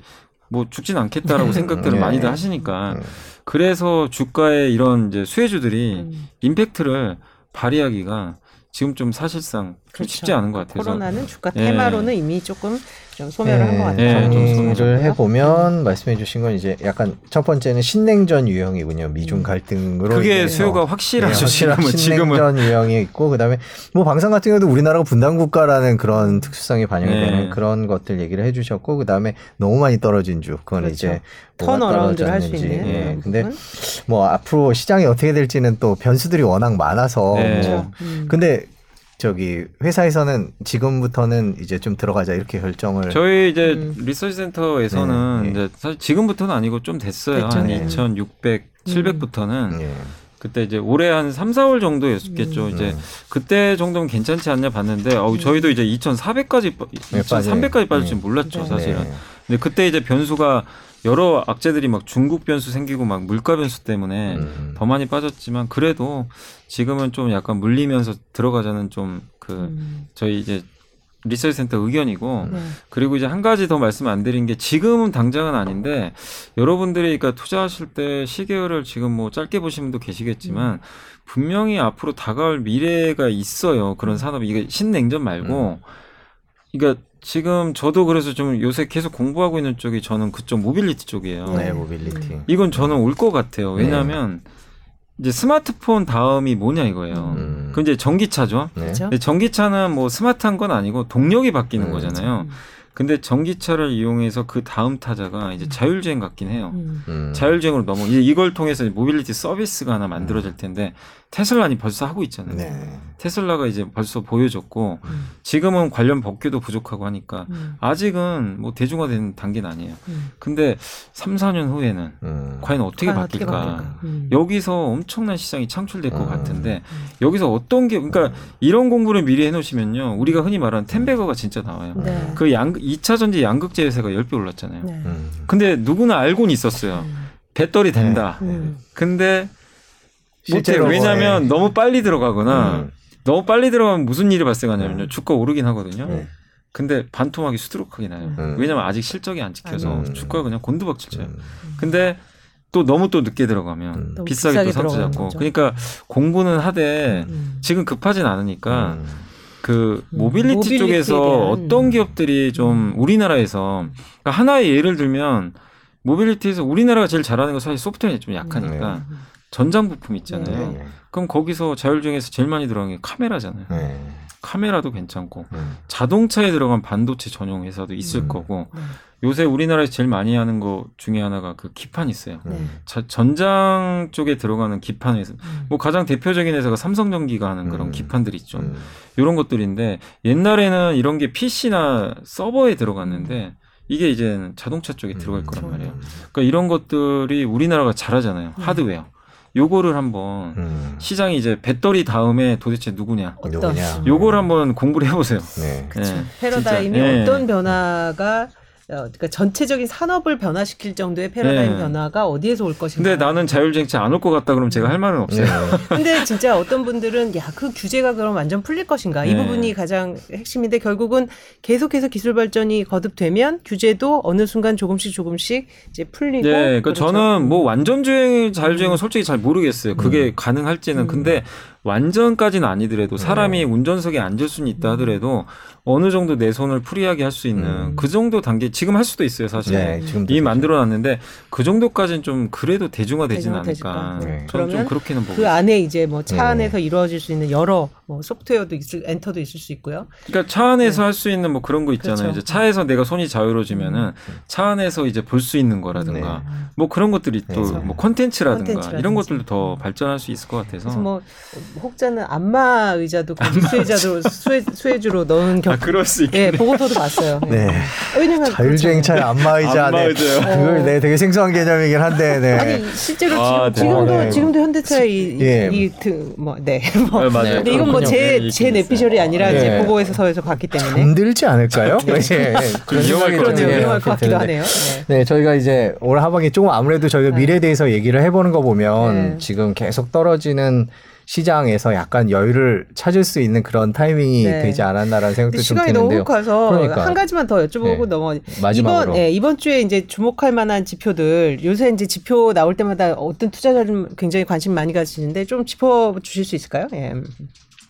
뭐 죽진 않겠다라고 (laughs) 생각들을 네. 많이들 하시니까 음. 그래서 주가의 이런 이제 수혜주들이 음. 임팩트를 발휘하기가 지금 좀 사실상 좀 그렇죠. 쉽지 않은 것 같아서 코로나는 주가 예. 테마로는 이미 조금 좀 소멸을 한것 네, 같아요. 좀 정리를 소멸. 해보면 말씀해주신 건 이제 약간 첫 번째는 신냉전 유형이군요. 미중 음. 갈등으로 그게. 수요가 네, 확실하죠. 지금은 지금은 신냉전 유형이 있고 그다음에 뭐 방산 같은 경우도 우리나라가 분단 국가라는 그런 특수성이 반영이 네. 되는 그런 것들 얘기를 해주셨고 그다음에 너무 많이 떨어진 주 그건 그렇죠. 이제 턴어라운드를 할수 떨어졌는지. 있는 예, 근데 부분. 뭐 앞으로 시장이 어떻게 될지는 또 변수들이 워낙 많아서 네. 뭐 그렇죠. 음. 근데 저기 회사에서는 지금부터는 이제 좀 들어가자 이렇게 결정을 저희 이제 음. 리서치 센터에서는 네, 네. 이제 사실 지금부터는 아니고 좀 됐어요. 됐죠. 한 네. 2,600, 700부터는 예. 그때 이제 올해 한 3, 4월 정도였겠죠. 음. 이제 음. 그때 정도면 괜찮지 않냐 봤는데 어우 저희도 이제 2,400까지 네, 2,300까지 빠질 줄 네. 몰랐죠, 네. 사실은. 네. 근데 그때 이제 변수가 여러 악재들이 막 중국 변수 생기고 막 물가 변수 때문에 음. 더 많이 빠졌지만 그래도 지금은 좀 약간 물리면서 들어가자는 좀그 음. 저희 이제 리서치 센터 의견이고 네. 그리고 이제 한 가지 더 말씀 안 드린 게 지금은 당장은 아닌데 여러분들이 그러니까 투자하실 때 시계열을 지금 뭐 짧게 보신 분도 계시겠지만 분명히 앞으로 다가올 미래가 있어요. 그런 산업이 이게 신냉전 말고 그러니까 지금 저도 그래서 좀 요새 계속 공부하고 있는 쪽이 저는 그쪽 모빌리티 쪽이에요. 네, 모빌리티. 이건 저는 올 것 같아요. 왜냐하면 이제 스마트폰 다음이 뭐냐 이거예요. 음. 그 이제 전기차죠. 네. 그렇죠. 근데 전기차는 뭐 스마트한 건 아니고 동력이 바뀌는 음, 거잖아요. 음. 근데 전기차를 이용해서 그 다음 타자가 이제 자율주행 같긴 해요. 음. 음. 자율주행으로 넘어. 이제 이걸 통해서 모빌리티 서비스가 하나 만들어질 텐데 테슬라는 벌써 하고 있잖아요. 네. 테슬라가 이제 벌써 보여줬고 음. 지금은 관련 법규도 부족하고 하니까 음. 아직은 뭐 대중화된 단계는 아니에요. 음. 근데 3, 4년 후에는 음. 과연 어떻게 과연 어떻게 바뀔까? 바뀔까? 음. 여기서 엄청난 시장이 창출될 것 음. 같은데 여기서 어떤 게 그러니까 이런 공부를 미리 해 놓으시면요 우리가 흔히 말하는 텐베거가 진짜 나와요. 네. 그 양, 2차 전지 양극 재세가 10배 올랐잖아요. 네. 음. 근데 누구나 알고는 있었어요. 음. 배터리 된다. 음. 근데. 실제로 왜냐하면 네. 너무 빨리 들어가거나 음. 너무 빨리 들어가면 무슨 일이 발생하냐면요. 음. 주가 오르긴 하거든요. 네. 근데 반토막이 수두룩하게 나요. 음. 왜냐면 아직 실적이 안 찍혀서 음. 주가가 그냥 곤두박질 쳐요. 음. 근데 또 너무 또 늦게 들어가면 음. 비싸게 또 비싸게 상투 들어가는 잡고. 그러니까 공부는 하되 음. 지금 급하진 않으니까 음. 그 모빌리티, 음, 모빌리티에 쪽에서 대한. 어떤 기업들이 좀 우리나라에서 그러니까 하나의 예를 들면 mobility에서 우리나라가 제일 잘하는 건 사실 소프트웨어이 좀 약하니까 음. 전장 부품 있잖아요. 네. 그럼 거기서 자율주행에서 제일 많이 들어간 게 카메라잖아요. 네. 카메라도 괜찮고 음. 자동차에 들어간 반도체 전용 회사도 있을 음. 거고 네. 요새 우리나라에서 제일 많이 하는 거 중에 하나가 그 기판 있어요. 네. 자- 전장 쪽에 들어가는 기판 회사. 음. 뭐 가장 대표적인 회사가 삼성전기가 하는 그런 음. 기판들 있죠. 음. 이런 것들인데 옛날에는 이런 게 PC나 서버에 들어갔는데 이게 이제 자동차 쪽에 들어갈 음. 거란 말이에요. 그러니까 이런 것들이 우리나라가 잘하잖아요. 하드웨어. 요거를 한번 음. 시장이 이제 배터리 다음에 도대체 누구냐. 어떤 누구냐? 음. 요걸 한번 공부를 해보세요. 네. 그쵸. 예, 패러다임이 진짜, 예. 어떤 변화가 어, 그러니까 전체적인 산업을 변화시킬 정도의 패러다임 네. 변화가 어디에서 올 것인가. 근데 나는 자율주행차 안 올 것 같다 그러면 제가 할 말은 없어요. 네. (laughs) 근데 진짜 어떤 분들은 야 그 규제가 그럼 완전 풀릴 것인가 이 네. 부분이 가장 핵심인데 결국은 계속해서 기술 발전이 거듭되면 규제도 어느 순간 조금씩 조금씩 이제 풀리고 네, 그러니까 그렇죠. 저는 뭐 완전 주행, 자율주행은 솔직히 잘 모르겠어요. 그게 가능할지는. 음. 근데 완전까지는 아니더라도 사람이 운전석에 앉을 수는 있다 하더라도 어느 정도 내 손을 free하게 할 수 있는 음. 그 정도 단계 지금 할 수도 있어요, 사실. 네, 지금도 이미 되죠. 만들어 놨는데 그 정도까지는 좀 그래도 대중화되진 대중화되지 않을까. 않을까. 네. 저는 좀 그렇게는 보고 그 있어요. 안에 이제 뭐차 네. 안에서 이루어질 수 있는 여러 뭐 소프트웨어도 있을 엔터도 있을 수 있고요. 그러니까 차 안에서 할 수 있는 뭐 그런 거 있잖아요. 네. 그렇죠. 이제 차에서 내가 손이 자유로워지면은 차 안에서 이제 볼 수 있는 거라든가 뭐 그런 것들이 또 그래서. 뭐 콘텐츠라든가. 이런 것들도 더 발전할 수 있을 것 같아서. 그래서 뭐 혹자는 안마 의자도 수혜자도 수혜, 수혜주로 넣은 경 아, 그럴 수 예, 있겠네. 보고서도 봤어요. 네. 왜냐면 자율주행차의 안마 의자. 네. 안마 의자요? 그걸 네, 되게 생소한 개념이긴 한데. 네. 아니 실제로 아, 지금, 지금도 네. 지금도 현대차의 예. 이뭐네 (laughs) 뭐. 네, 맞아요. 근데 이건 뭐 그렇군요. 제 네, 제 내피셜이 아니라 네. 이제 보고에서 서에서 봤기 때문에 힘들지 않을까요? 예, 예. 그런 위험할 생각이 것 그렇죠 좀, 예, 위험할 것 같기도. 하네요. 네. 네, 저희가 이제 올 하반기 조금 아무래도 저희가 네. 미래에 대해서 얘기를 해보는 거 보면 네. 지금 계속 떨어지는 시장에서 약간 여유를 찾을 수 있는 그런 타이밍이 네. 되지 않았나라는 생각도 좀 시간이 너무 드는데요. 훅 가서 그러니까. 한 가지만 더 여쭤보고 네. 넘어. 마지막으로. 이번 예, 이번 주에 이제 주목할 만한 지표들 요새 이제 지표 나올 때마다 어떤 투자자들 굉장히 관심 많이 가지는데 좀 짚어 주실 수 있을까요? 예.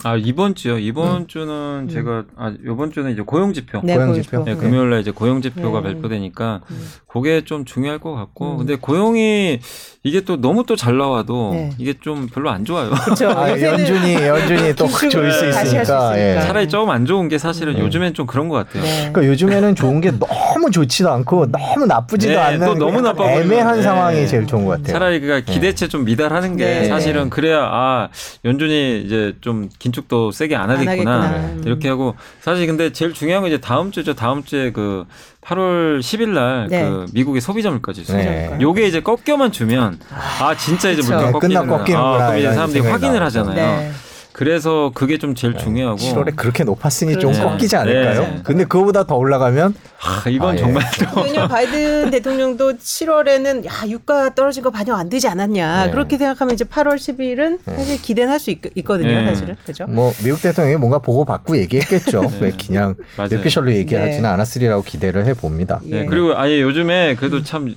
아 이번 주요. 이번 주는 제가 아 이번 주는 이제 고용 지표. 네, 고용 지표. 네, 네. 금요일 날 이제 고용 지표가 네. 발표되니까 음. 그게 좀 중요할 것 같고 음. 근데 고용이 이게 또 너무 또 잘 나와도 네. 이게 좀 별로 안 좋아요. 그렇죠. (laughs) 아, 연준이 연준이 또 조일 수 다시 할수 있으니까. 예. 있으니까. 차라리 조금 안 좋은 게 사실은 네. 요즘엔 좀 그런 것 같아요. 네. 그러니까 요즘에는 좋은 게 너무 좋지도 않고 너무 나쁘지도 네, 않는 또 너무 나빠 애매한 네. 상황이 제일 좋은 것 같아요. 차라리 그니까 기대치 좀 미달하는 게 네. 사실은 그래야 아 연준이 이제 좀 긴축도 세게 안 하겠구나 하겠구나. 음. 이렇게 하고 사실 근데 제일 중요한 건 이제 다음 주죠 다음 주에 그 8월 10일 날그 네. 미국의 소비자 물가지 있어요. 네. 요게 이제 꺾여만 주면 아 진짜 이제. 물가 네, 꺾이는 아, 그럼 이제 사람들이 확인을. 하잖아요. 네. 그래서 그게 좀 제일 중요하고 7월에 그렇게 높았으니 좀 그렇죠. 꺾이지 않을까요? 네. 근데 그거보다 더 올라가면 아, 이건 아, 예. 정말 좀 왜냐면 (laughs) 바이든 대통령도 7월에는 야 유가 떨어진 거 반영 안 되지 않았냐 네. 그렇게 생각하면 이제 8월 10일은 사실 기대는 할 수 있거든요 네. 사실은 그죠? 뭐 미국 대통령이 뭔가 보고 받고 얘기했겠죠. 왜 그냥. 오피셜로 얘기하지는 네. 않았으리라고 기대를 해 봅니다. 예. 네, 그리고 아예 요즘에 그래도 참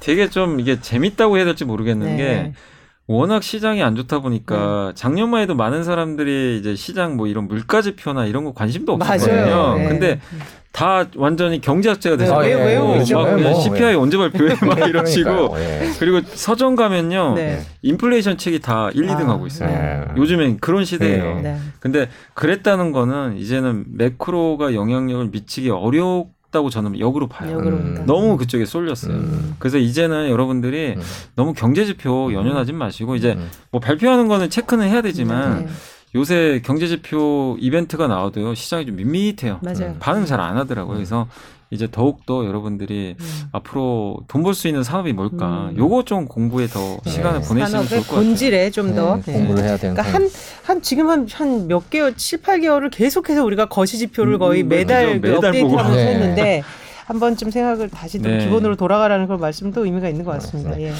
되게 좀 이게 재밌다고 해야 될지 모르겠는 네. 게 워낙 시장이 안 좋다 보니까 네. 작년만 해도 많은 사람들이 이제 시장 뭐 이런 물가 지표나 이런 거 관심도. 없었거든요. 네. 근데 다 완전히 경제학자가 네, 돼서 왜- 왜막 그러죠? 그냥 뭐, CPI 언제 발표해 막 이러시고. 예. 그리고 서점 가면요 네. 인플레이션 책이 다 1, 2등 아, 하고 있어요. 네. 요즘엔 그런 시대예요. 네. 네. 근데 그랬다는 거는 이제는 매크로가 영향력을 미치기 어렵 다고 저는 역으로 봐요. 역으로 음. 너무 그쪽에 쏠렸어요. 음. 그래서 이제는 여러분들이 음. 너무 경제 지표 연연하지 마시고 이제 음. 뭐 발표하는 거는 체크는 해야 되지만 네. 요새 경제 지표 이벤트가 나와도요 시장이 좀 밋밋해요. 맞아요. 반응 잘 안 하더라고요. 그래서 이제 더욱 더 여러분들이 음. 앞으로 돈 벌 수 있는 산업이 뭘까? 음. 요거 좀 공부에 더 네. 시간을 보내시면 좋을 것 같아요. 본질에 좀더 네, 공부를 해야 되는 그러니까 한, 한 지금 한 한 몇 개월, 7, 8개월을 계속해서 우리가 거시 지표를 음, 거의 음, 매달. 그 매달 업데이트 보고. 하면서 네. 했는데 한 번쯤 생각을 다시 좀 네. 기본으로 돌아가라는 그런 말씀도 의미가 있는 것 같습니다. 예.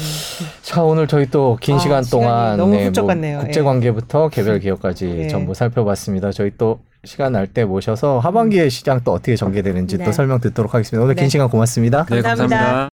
자 오늘 저희 또긴 아, 시간 동안 너무 네, 훌쩍 뭐 갔네요. 국제 예. 관계부터 개별 기업까지 예. 전부 살펴봤습니다. 저희 또 시간 날 때 모셔서 하반기의 시장 또 어떻게 전개되는지 네. 또 설명 듣도록 하겠습니다. 오늘 네. 긴 시간 고맙습니다. 네, 감사합니다. 감사합니다.